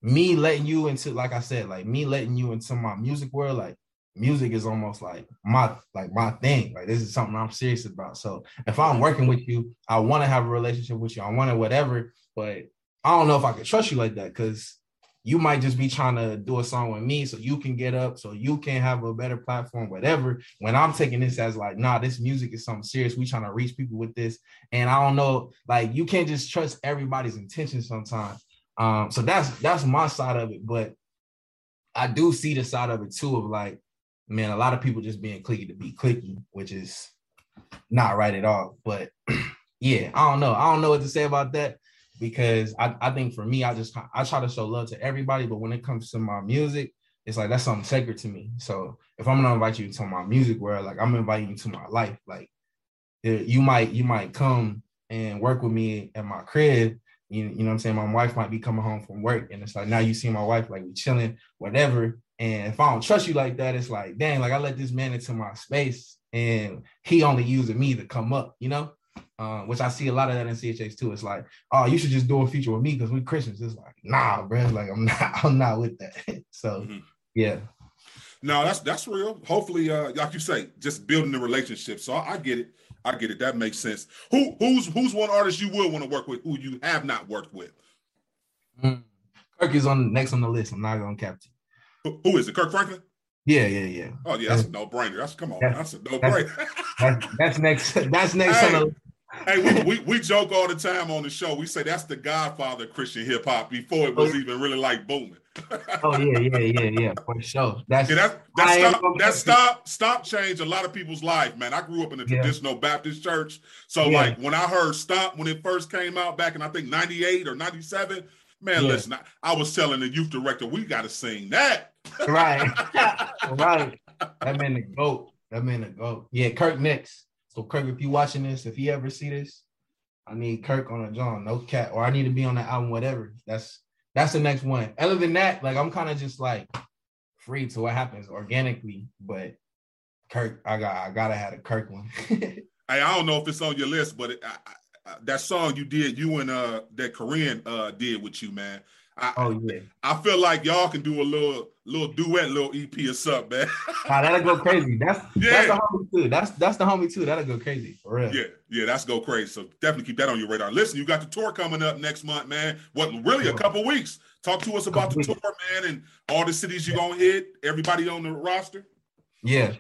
me letting you into like I said, like me letting you into my music world, like music is almost like my like my thing. Like this is something I'm serious about. So if I'm working with you, I want to have a relationship with you. I want to whatever, but I don't know if I can trust you like that because you might just be trying to do a song with me so you can get up, so you can have a better platform, whatever. When I'm taking this as like, nah, this music is something serious. We trying to reach people with this. And I don't know, like you can't just trust everybody's intentions sometimes. Um, so that's that's my side of it. But I do see the side of it too of like, man, a lot of people just being clicky to be clicky, which is not right at all. But *clears throat* yeah, I don't know. I don't know what to say about that because I, I think for me, I just I try to show love to everybody, but when it comes to my music, it's like that's something sacred to me. So if I'm gonna invite you to my music world, like I'm inviting you to my life. Like eh, you might you might come and work with me at my crib. You, you know what I'm saying? My wife might be coming home from work, and it's like now you see my wife, like we chilling, whatever. And if I don't trust you like that, it's like, dang, like I let this man into my space and he only using me to come up, you know? Um, which I see a lot of that in CHH too. It's like, oh, you should just do a feature with me because we're Christians. It's like, nah, bro. It's Like I'm *laughs* not, I'm not with that. *laughs* so yeah. No, that's that's real. Hopefully, uh, like you say, just building the relationship. So I, I get it. I get it. That makes sense. Who who's who's one artist you would want to work with who you have not worked with? Mm. Kirk is on next on the list. I'm not gonna cap you. Who, who is it? Kirk Franklin? Yeah, yeah, yeah. Oh yeah, that's a no brainer. That's come on, that's, a no brainer. That's, that's next. That's next the hey, we, we we joke all the time on the show. We say that's the Godfather of Christian hip hop before it was oh, even really like booming. Oh yeah, yeah, yeah, yeah, for sure. That's Yeah, that that Stomp that Stomp Stomp changed a lot of people's life, man. I grew up in a Yeah. traditional Baptist church, so Yeah. like when I heard Stomp when it first came out back in I think '98 or '97, man, Yeah. listen, I, I was telling the youth director we got to sing that. *laughs* right, *laughs* right. That man the goat. That man the goat. Yeah, Kirk next. So Kirk, if you watching this, if you ever see this, I need Kirk on a John, no cat, or I need to be on the album, whatever. That's that's the next one. Other than that, like I'm kind of just like free to what happens organically. But Kirk, I got I gotta have a Kirk one. *laughs* hey, I don't know if it's on your list, but it, I, that song you did, you and uh that Korean uh did with you, man. I, oh yeah. I feel like y'all can do a little little duet, little EP or something, man. nah, that'll go crazy. That's yeah. that's the homie too. That's that's the homie too. That'll go crazy for real. Yeah, yeah, that's go crazy. So definitely keep that on your radar. Listen, you got the tour coming up next month, man. What really a couple weeks. Talk to us about the tour, man, and all the cities you're gonna hit. Everybody on the roster. Yeah,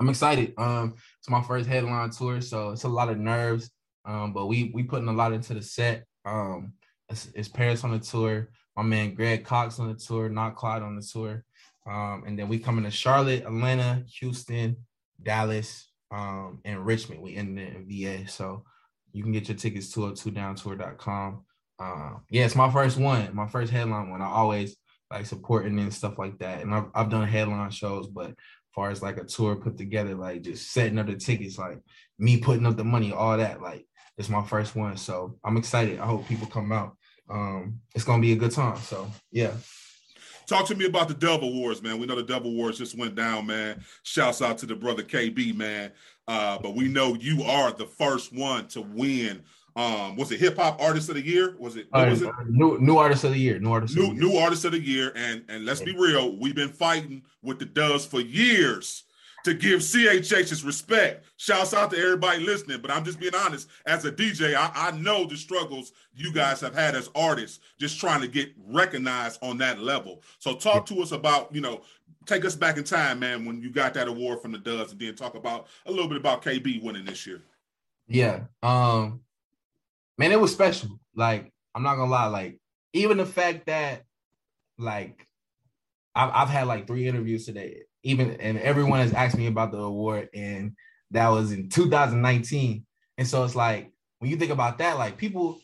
I'm excited. Um, it's my first headline tour, so it's a lot of nerves. Um, but we we putting a lot into the set. Um, it's, it's Paris on the tour. My man Greg Cox on the tour. Not Clyde on the tour. Um, and then we coming to Charlotte, Atlanta, Houston, Dallas, um, and Richmond. We ended in VA. So you can get your tickets to 2downtour.com. Uh, yeah, it's my first one, my first headline one. I always like supporting and stuff like that. And I've, I've done headline shows, but far as like a tour put together, like just setting up the tickets, like me putting up the money, all that, like it's my first one. So I'm excited. I hope people come out. Um, it's gonna be a good time. So yeah. Talk to me about the Dove Awards, man. We know the Dove Awards just went down, man. Shouts out to the brother KB, man. Uh, but we know you are the first one to win um, was it hip hop artist of the year? Was it? What was it? New new artist of the year. New artist. New new artist of the year. And and let's be real, we've been fighting with the Doves for years to give CHH's respect. Shouts out to everybody listening, but I'm just being honest. As a DJ, I, I know the struggles you guys have had as artists, just trying to get recognized on that level. So talk to us about, you know, take us back in time, man, when you got that award from the Doves, and then talk about a little bit about KB winning this year. Yeah. Um, man, it was special. Like, I'm not gonna lie, like, even the fact that, like, I've, I've had like three interviews today, even, and everyone has asked me about the award, and that was in 2019. And so it's like, when you think about that, like, people,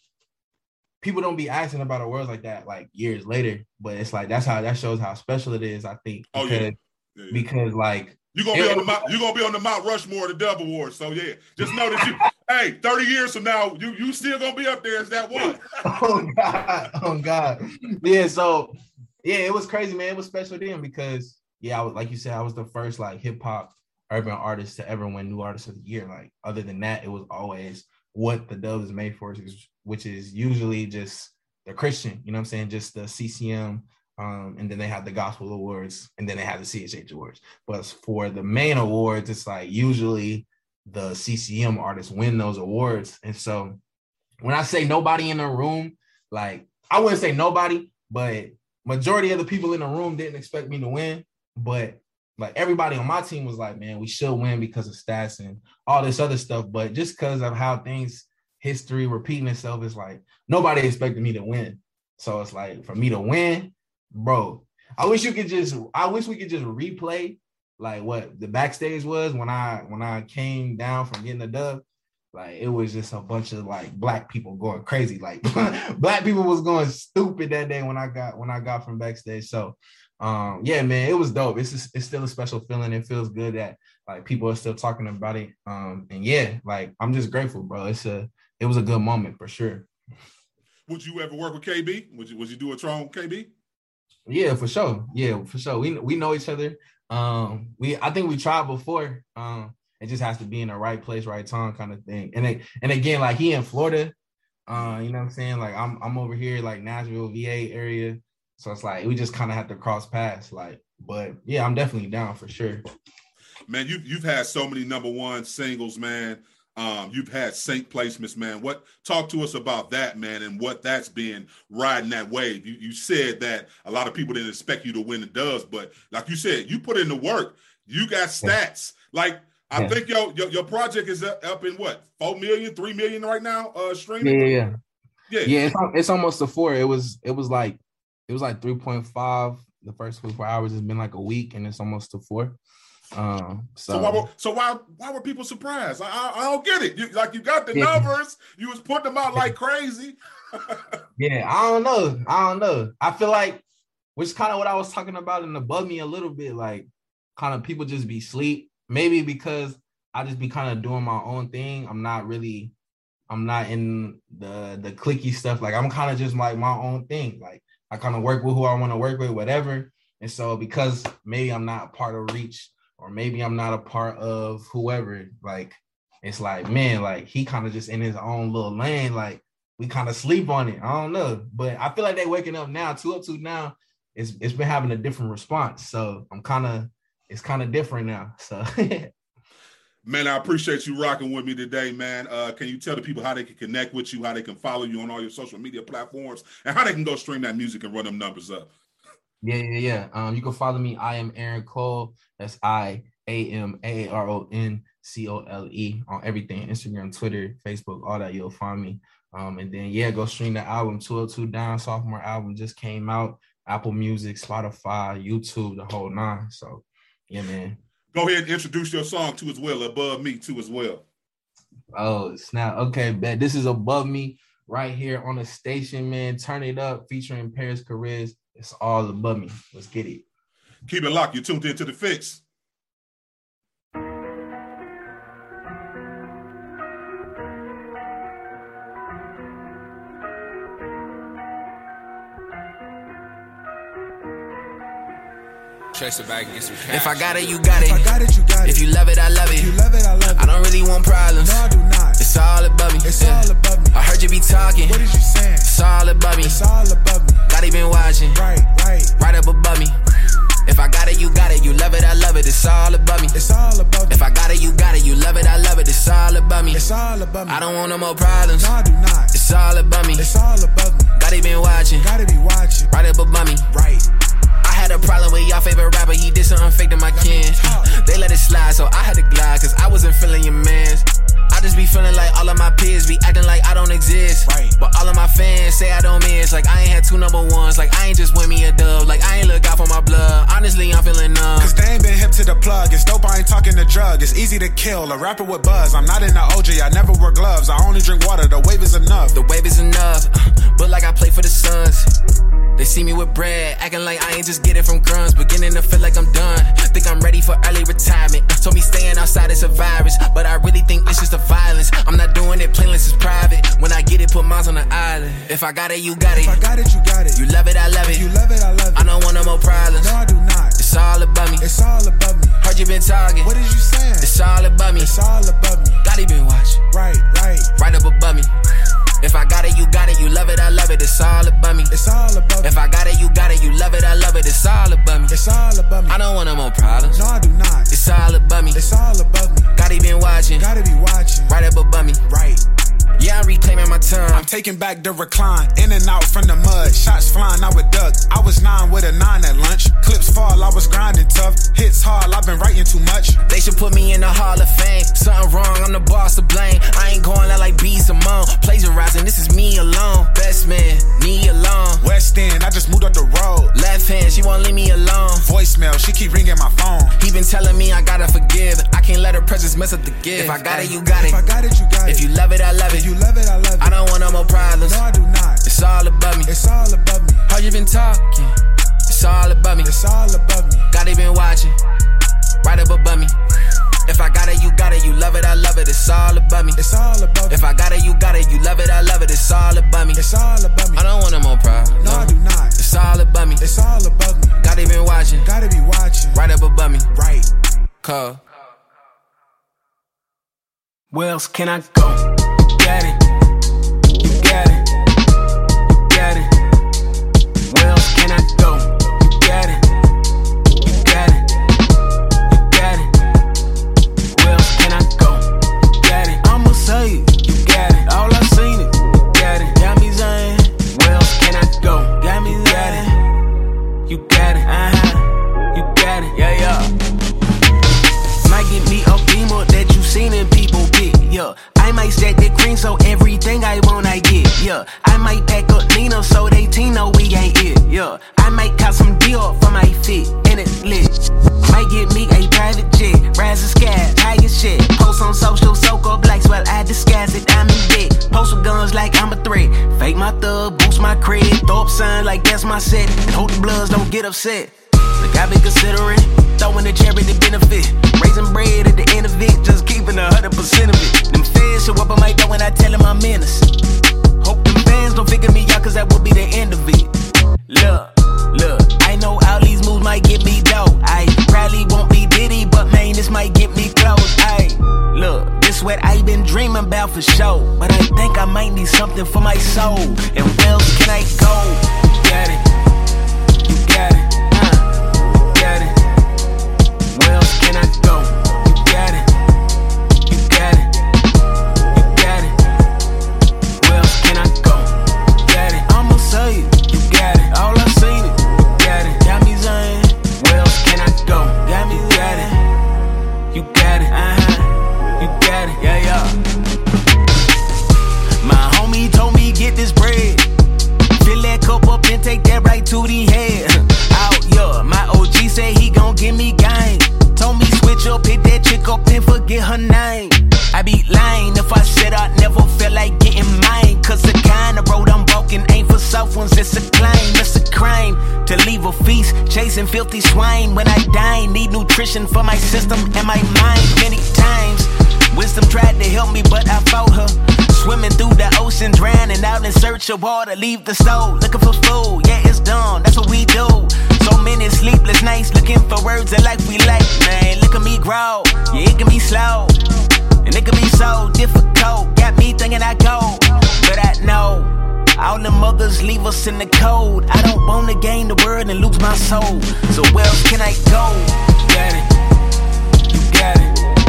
people don't be asking about awards like that like years later, but it's like that's how that shows how special it is. I think because, oh, yeah. Yeah, yeah. because like you're gonna be on the Mount, you're gonna be on the Mount Rushmore the Dove Awards. So yeah, just know that you *laughs* hey, 30 years from now, you you still gonna be up there as that one. *laughs* oh God. Oh God. Yeah, so yeah, it was crazy, man. It was special then because yeah, I was like you said, I was the first like hip hop urban artist to ever win new artist of the year. Like other than that, it was always what the Dove is made for, which is usually just the Christian, you know what I'm saying? Just the CCM um, and then they have the gospel awards, and then they have the CHH awards. But for the main awards, it's like usually the CCM artists win those awards. And so when I say nobody in the room, like I wouldn't say nobody, but majority of the people in the room didn't expect me to win. But like everybody on my team was like, man, we should win because of stats and all this other stuff. But just because of how things history repeating itself, is like nobody expected me to win. So it's like for me to win, bro. I wish you could just. I wish we could just replay like what the backstage was when I when I came down from getting the dub. Like it was just a bunch of like black people going crazy. Like *laughs* black people was going stupid that day when I got when I got from backstage. So um yeah, man, it was dope. It's just, it's still a special feeling. It feels good that like people are still talking about it. Um and yeah, like I'm just grateful, bro. It's a it was a good moment for sure. Would you ever work with KB? Would you would you do a Tron KB? Yeah, for sure. Yeah, for sure. We we know each other. Um, we I think we tried before. Um, it just has to be in the right place, right time, kind of thing. And it, and again, like he in Florida. Uh, you know what I'm saying? Like I'm I'm over here, like Nashville, VA area. So it's like we just kind of have to cross paths. Like, but yeah, I'm definitely down for sure. Man, you've you've had so many number one singles, man. Um, you've had sync placements, man. What talk to us about that, man, and what that's been riding that wave. You, you said that a lot of people didn't expect you to win the does, but like you said, you put in the work. You got stats. Like I yeah. think your, your, your project is up in what four million, three million right now. Uh, streaming. Yeah, yeah, yeah. Yeah, it's, it's almost a four. It was it was like it was like three point five the first 24 hours. It's been like a week, and it's almost to four. Um, so, so, why, were, so why why were people surprised? I, I, I don't get it. You, like you got the yeah. numbers, you was putting them out like crazy. *laughs* yeah, I don't know. I don't know. I feel like, which kind of what I was talking about and above me a little bit. Like, kind of people just be sleep. Maybe because I just be kind of doing my own thing. I'm not really I'm not in the the clicky stuff. Like I'm kind of just like my own thing. Like I kind of work with who I want to work with, whatever. And so because maybe I'm not part of Reach or maybe I'm not a part of whoever, like it's like, man, like he kind of just in his own little lane. Like we kind of sleep on it. I don't know. But I feel like they waking up now, two up to now. It's it's been having a different response. So I'm kind of it's kind of different now. So *laughs* Man, I appreciate you rocking with me today, man. Uh, can you tell the people how they can connect with you, how they can follow you on all your social media platforms, and how they can go stream that music and run them numbers up? Yeah, yeah, yeah. Um, you can follow me. I am Aaron Cole. That's I A M A R O N C O L E on everything Instagram, Twitter, Facebook, all that. You'll find me. Um, and then yeah, go stream the album 202 Down sophomore album just came out. Apple Music, Spotify, YouTube, the whole nine. So yeah, man. Go ahead and introduce your song to as well, above me too as well. Oh snap! Okay, bet this is above me right here on the station, man. Turn it up, featuring Paris Carriz. It's all above me. Let's get it. Keep it locked. You're tuned into the Fixx. Chase it back and get some cash. If I got it, you got it. If I got it, you got it. If you love it, I love it. If you love it, I love it. I don't really want problems. No, I do not. It's all above me. It's yeah. all above me. I heard you be talking. What is you saying? It's all above me. It's all above me. Got been watching. Right, right. Right up above me. If I got it, you got it. You love it, I love it. It's all above me. It's all above me. If I got it, you got it. You love it, I love it. It's all above me. It's all above me. I don't want no more problems. No, I do not. It's all above me. It's all above me. Got been watching. Gotta be watching. Right up above me. Right. I had a problem with y'all favorite rapper. He did something fake to my kin. They let it slide, so I had to glide, cause I wasn't feeling your mans. I just be feeling like all of my peers be acting like I don't exist. Right. But all of my fans say I don't miss. Like I ain't had two number ones. Like I ain't just win me a dub. Like I ain't look out for my blood. Honestly, I'm feeling numb. Cause they ain't been hip to the plug. It's dope, I ain't talking to drug. It's easy to kill. A rapper with buzz. I'm not in the OJ, I never wear gloves. I only drink water. The wave is enough. The wave is enough. *laughs* But like I play for the Suns. They see me with bread, acting like I ain't just get it from crumbs. Beginning to feel like I'm done. Think I'm ready for early retirement. Told me staying outside is a virus, but I really think it's just a violence. I'm not doing it, plainless is private. When I get it, put mines on the island. If I got it, you got it. If I got it, you got it. You love it, I love it. You love it, I love it. I don't want no more problems. No, I do not. It's all above me. It's all above me. Heard you been talking. What is you saying? It's all above me. It's all above taking back the recline, in and out from the mud. Shots flying, I would duck. I was nine with a nine at lunch. Clips fall, I was grinding tough. Hits hard, I've been writing too much. They should put me in the Hall of Fame. Something wrong, I'm the boss to blame. I ain't going out like B Simone. Plagiarizing, this is me alone. Best man, me alone. West End, I just moved up the road. Left hand, she won't leave me alone. Voicemail, she keep ringing my phone. He been telling me I gotta forgive. I can't let her presence mess up the gift. If I got it, you got it. If I got it, you got it. If you love it, I love it. If you love it, I love it. I don't want no more problems. No, I do not. It's all above me. It's all above me. How you been talking? It's all above me. It's all above me. Got it been watching. Right up above me. If I got it, you got it. You love it, I love it. It's all above me. It's all above me. If I got it, you got it. You love it, I love it. It's all above me. It's all above me. I don't want no more problems. No, I do not. It's all above me. It's all above me. Got it been watching. Gotta be watching. Right up above me. Right. Call. Where else can I go? like that's my set. And hope the bloods don't get upset. Look, I've been considering throwing the cherry to benefit. Raising bread at the end of it, just keeping a hundred percent of it. Them fans show up on my door when I tell them I'm innocent. Hope them fans don't figure me out, cause that would be the end of it. Look, look, I know all these moves might get me dope. I probably won't be diddy, but man, this might get me close. I look been dreaming about for sure. But I think I might need something for my soul. And where else can I go? You got it. You got it. Feast, chasing filthy swine. When I dine, need nutrition for my system and my mind many times. Wisdom tried to help me, but I fought her. Swimming through the ocean, drowning out in search of water. Leave the soul, looking for food. Yeah, it's done, that's what we do. So many sleepless nights, looking for words that like we like. Man, look at me grow. Yeah, it can be slow. Leave us in the cold. I don't wanna gain the world and lose my soul. So where else can I go? You got it. You got it.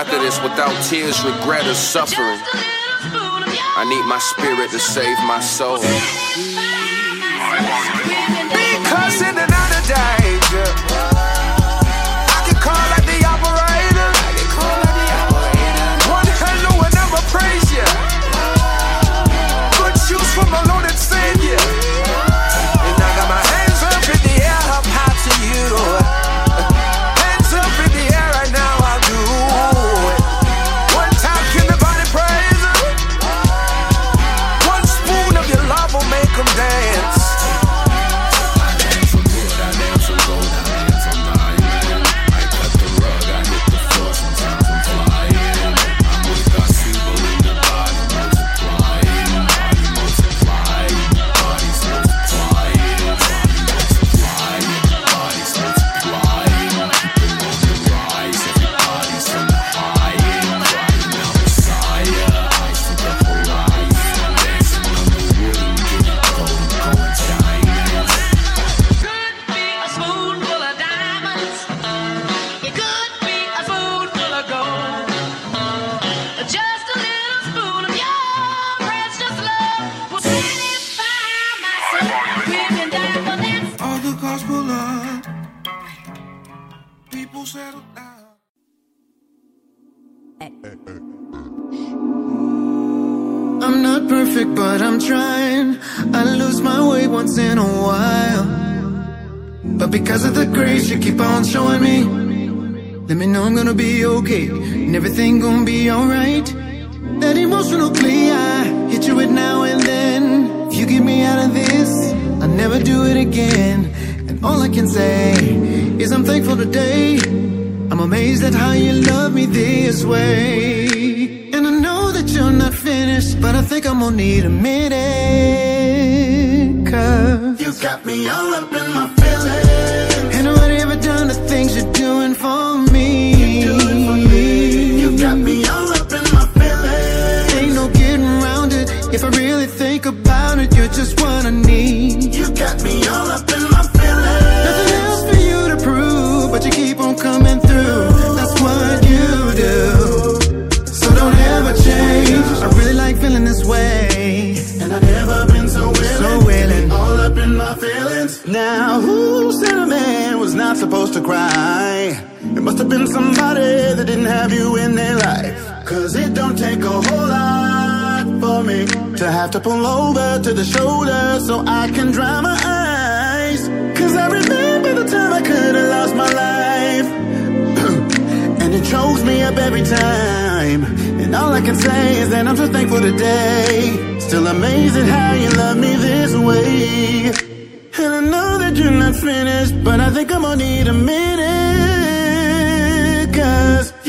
after this without tears, regret, or suffering. I need my spirit to save my soul. Because in another danger.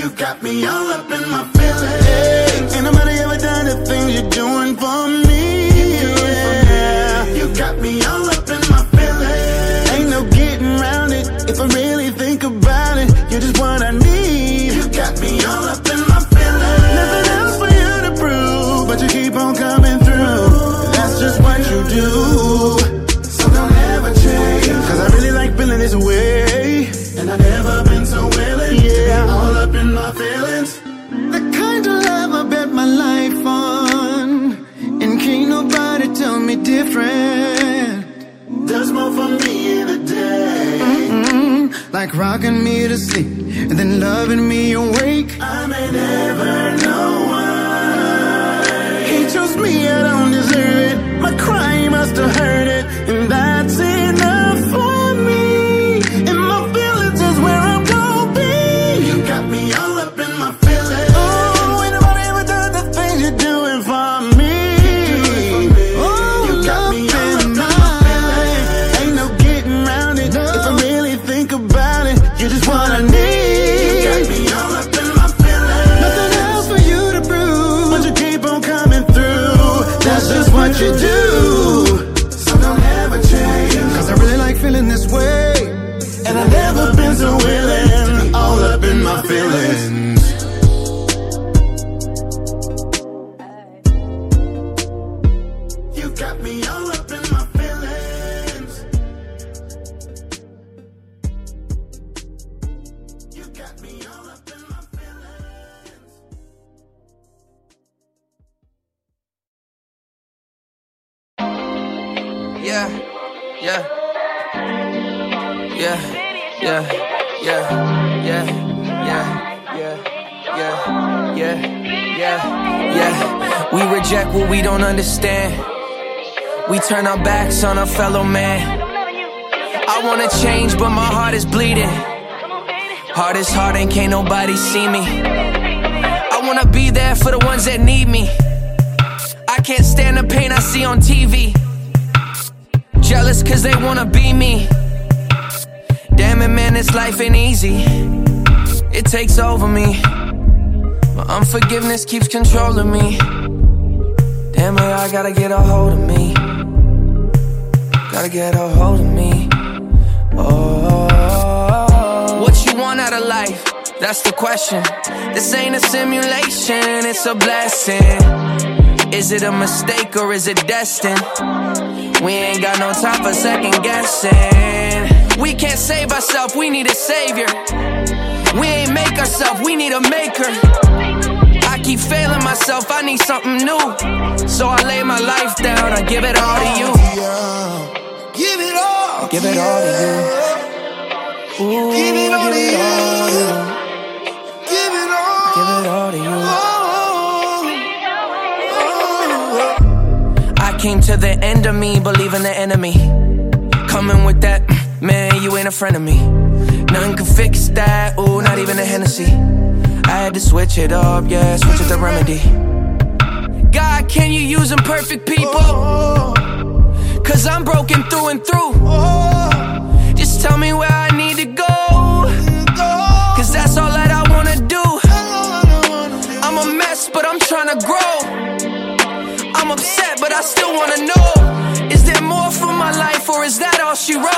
You got me all up in my feelings. Ain't nobody ever done the things you're doing for me. rocking me to sleep and then loving me awake. Takes over me. My unforgiveness keeps controlling me. Damn it, I gotta get a hold of me. Gotta get a hold of me. Oh, what you want out of life? That's the question. This ain't a simulation, it's a blessing. Is it a mistake or is it destined? We ain't got no time for second guessing. We can't save ourselves, we need a savior. We ain't make ourselves, we need a maker. I keep failing myself, I need something new. So I lay my life down, I give it all to you. Give it all. Give it all to you. Ooh, Give it all to give it all to you. Give it all. Give it all to you. Oh. I came to the end of me, believing the enemy. Coming with that, man, you ain't a friend of me. Nothing can fix that, ooh, not even a Hennessy. I had to switch it up, yeah, switch it the remedy. God, can you use imperfect people? Cause I'm broken through and through. Just tell me where I need to go. Cause that's all that I wanna do. I'm a mess, but I'm trying to grow. I'm upset, but I still wanna know Is for my life, or is that all she wrote? Uh,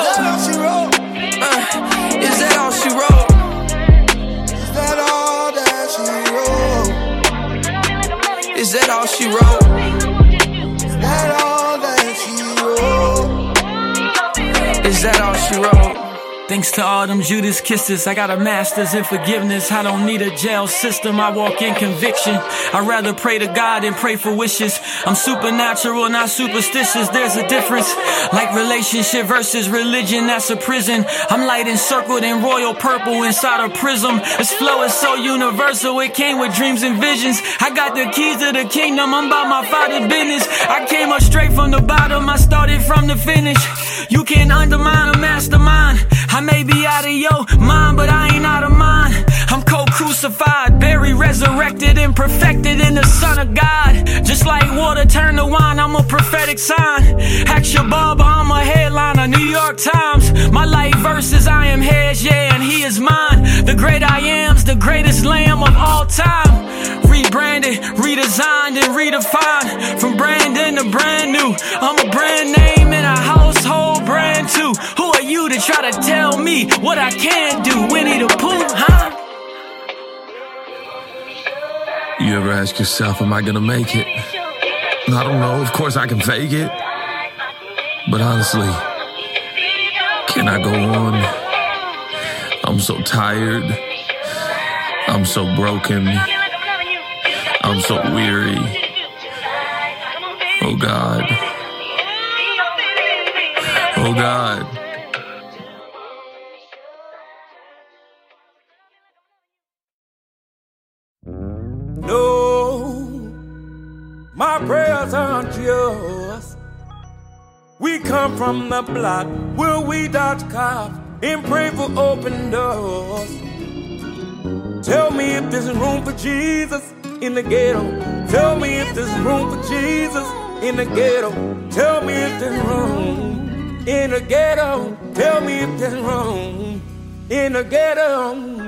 is that all she wrote? Is that all that she wrote? Is that all she wrote? Is that all that she wrote? Thanks to all them Judas kisses, I got a master's in forgiveness. I don't need a jail system, I walk in conviction. I'd rather pray to God than pray for wishes. I'm supernatural, not superstitious, there's a difference. Like relationship versus religion, that's a prison. I'm light encircled in royal purple inside a prism. This flow is so universal, it came with dreams and visions. I got the keys to the kingdom, I'm about my father's business. I came up straight from the bottom, I started from the finish. You can't undermine a mastermind. I may be out of your mind, but I ain't out of mine. I'm co-crucified, buried, resurrected, and perfected in the Son of God. Just like water turned to wine, I'm a prophetic sign. Ask your barber, I'm a headliner, New York Times. My life verses, I am his, yeah, and he is mine. The great I am's the greatest lamb of all time. Rebranded, redesigned, and redefined. From Brandon to brand new. I'm a brand name in a household brand too. Who are you to try to tell me what I can do? Winnie the Pooh, huh? You ever ask yourself, am I gonna make it? I don't know. Of course, I can fake it. But honestly, can I go on? I'm so tired. I'm so broken. I'm so weary. Oh God. Oh God. No, my prayers aren't yours. We come from the block where we dodge cops and pray for open doors. Tell me if there's room for Jesus in the ghetto. Tell me if there's room for Jesus in the ghetto. Tell me if there's room in the ghetto. Tell me if there's wrong. in the ghetto.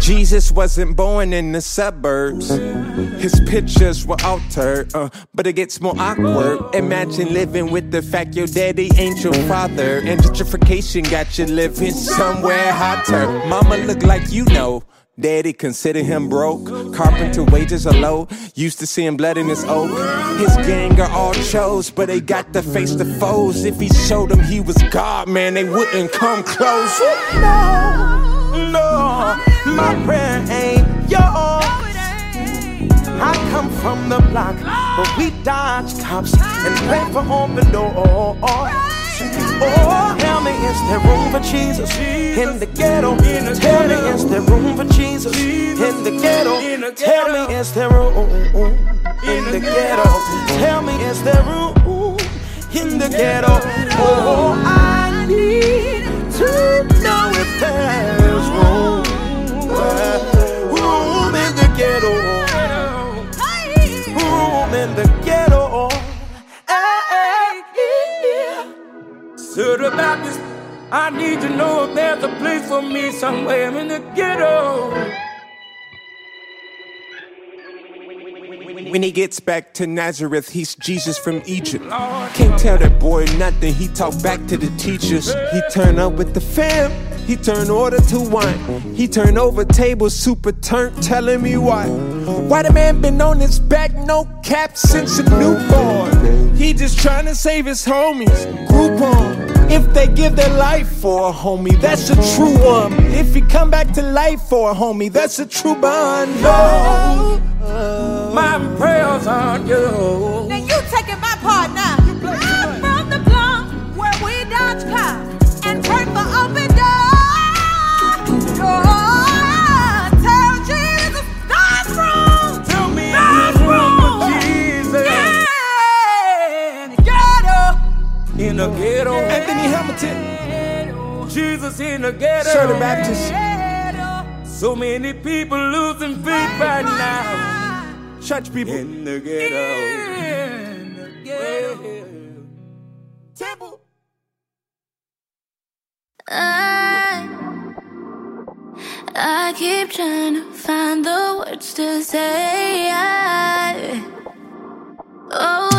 Jesus wasn't born in the suburbs. His pictures were altered, uh, but it gets more awkward. Imagine living with the fact your daddy ain't your father. And gentrification got you living somewhere hotter. Mama look like you know. Daddy considered him broke. Carpenter wages are low. Used to seeing blood in his oak. His gang are all chose, but they got to face the foes. If he showed them he was God, man, they wouldn't come close. No, no, my prayer ain't yours. I come from the block, but we dodge cops and pray for open doors. Oh, is there room for Jesus in the ghetto? Tell me, is there room for Jesus in the ghetto? Tell me, is there room in the ghetto? Tell me, is there room in the ghetto? Oh, I need to know if there's room, room in the ghetto, room in the ghetto. To the Baptist, I need to know if there's a place for me somewhere in the ghetto. When he gets back to Nazareth, he's Jesus from Egypt. Can't tell that boy nothing, he talk back to the teachers. He turn up with the fam, he turn order to wine. He turn over tables, super turnt, telling me why. Why the man been on his back, no cap since a newborn. He just trying to save his homies. Groupon. If they give their life for a homie, that's a true one. If he come back to life for a homie, that's a true bond. No. My prayers on you. Ghetto. Anthony Hamilton. Jesus in the ghetto. Sir the Baptist. So many people losing faith right now. Church people. In the ghetto. In the ghetto. Temple. I, I keep trying to find the words to say. I, oh,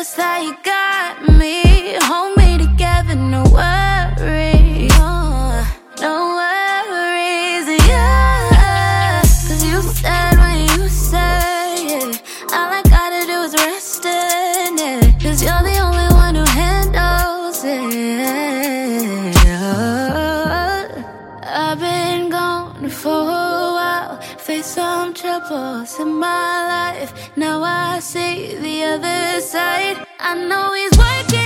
trust that you got me. Hold in my life. Now I see the other side. I know he's working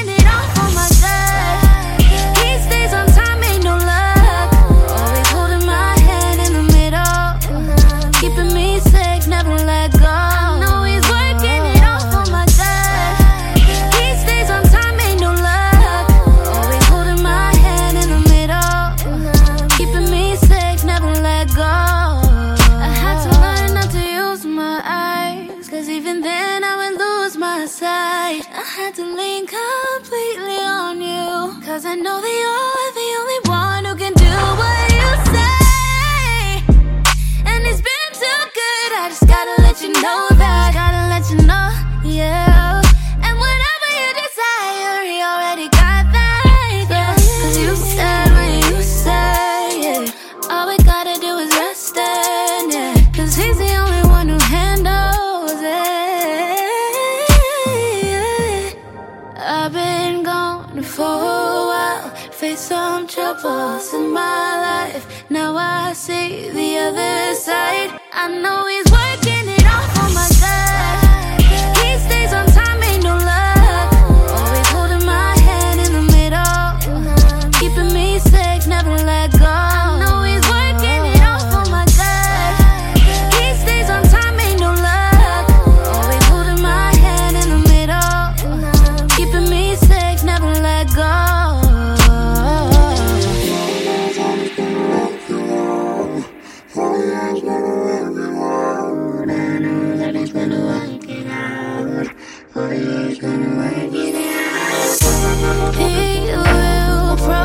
some in my life. Now I see the other side. I know he's.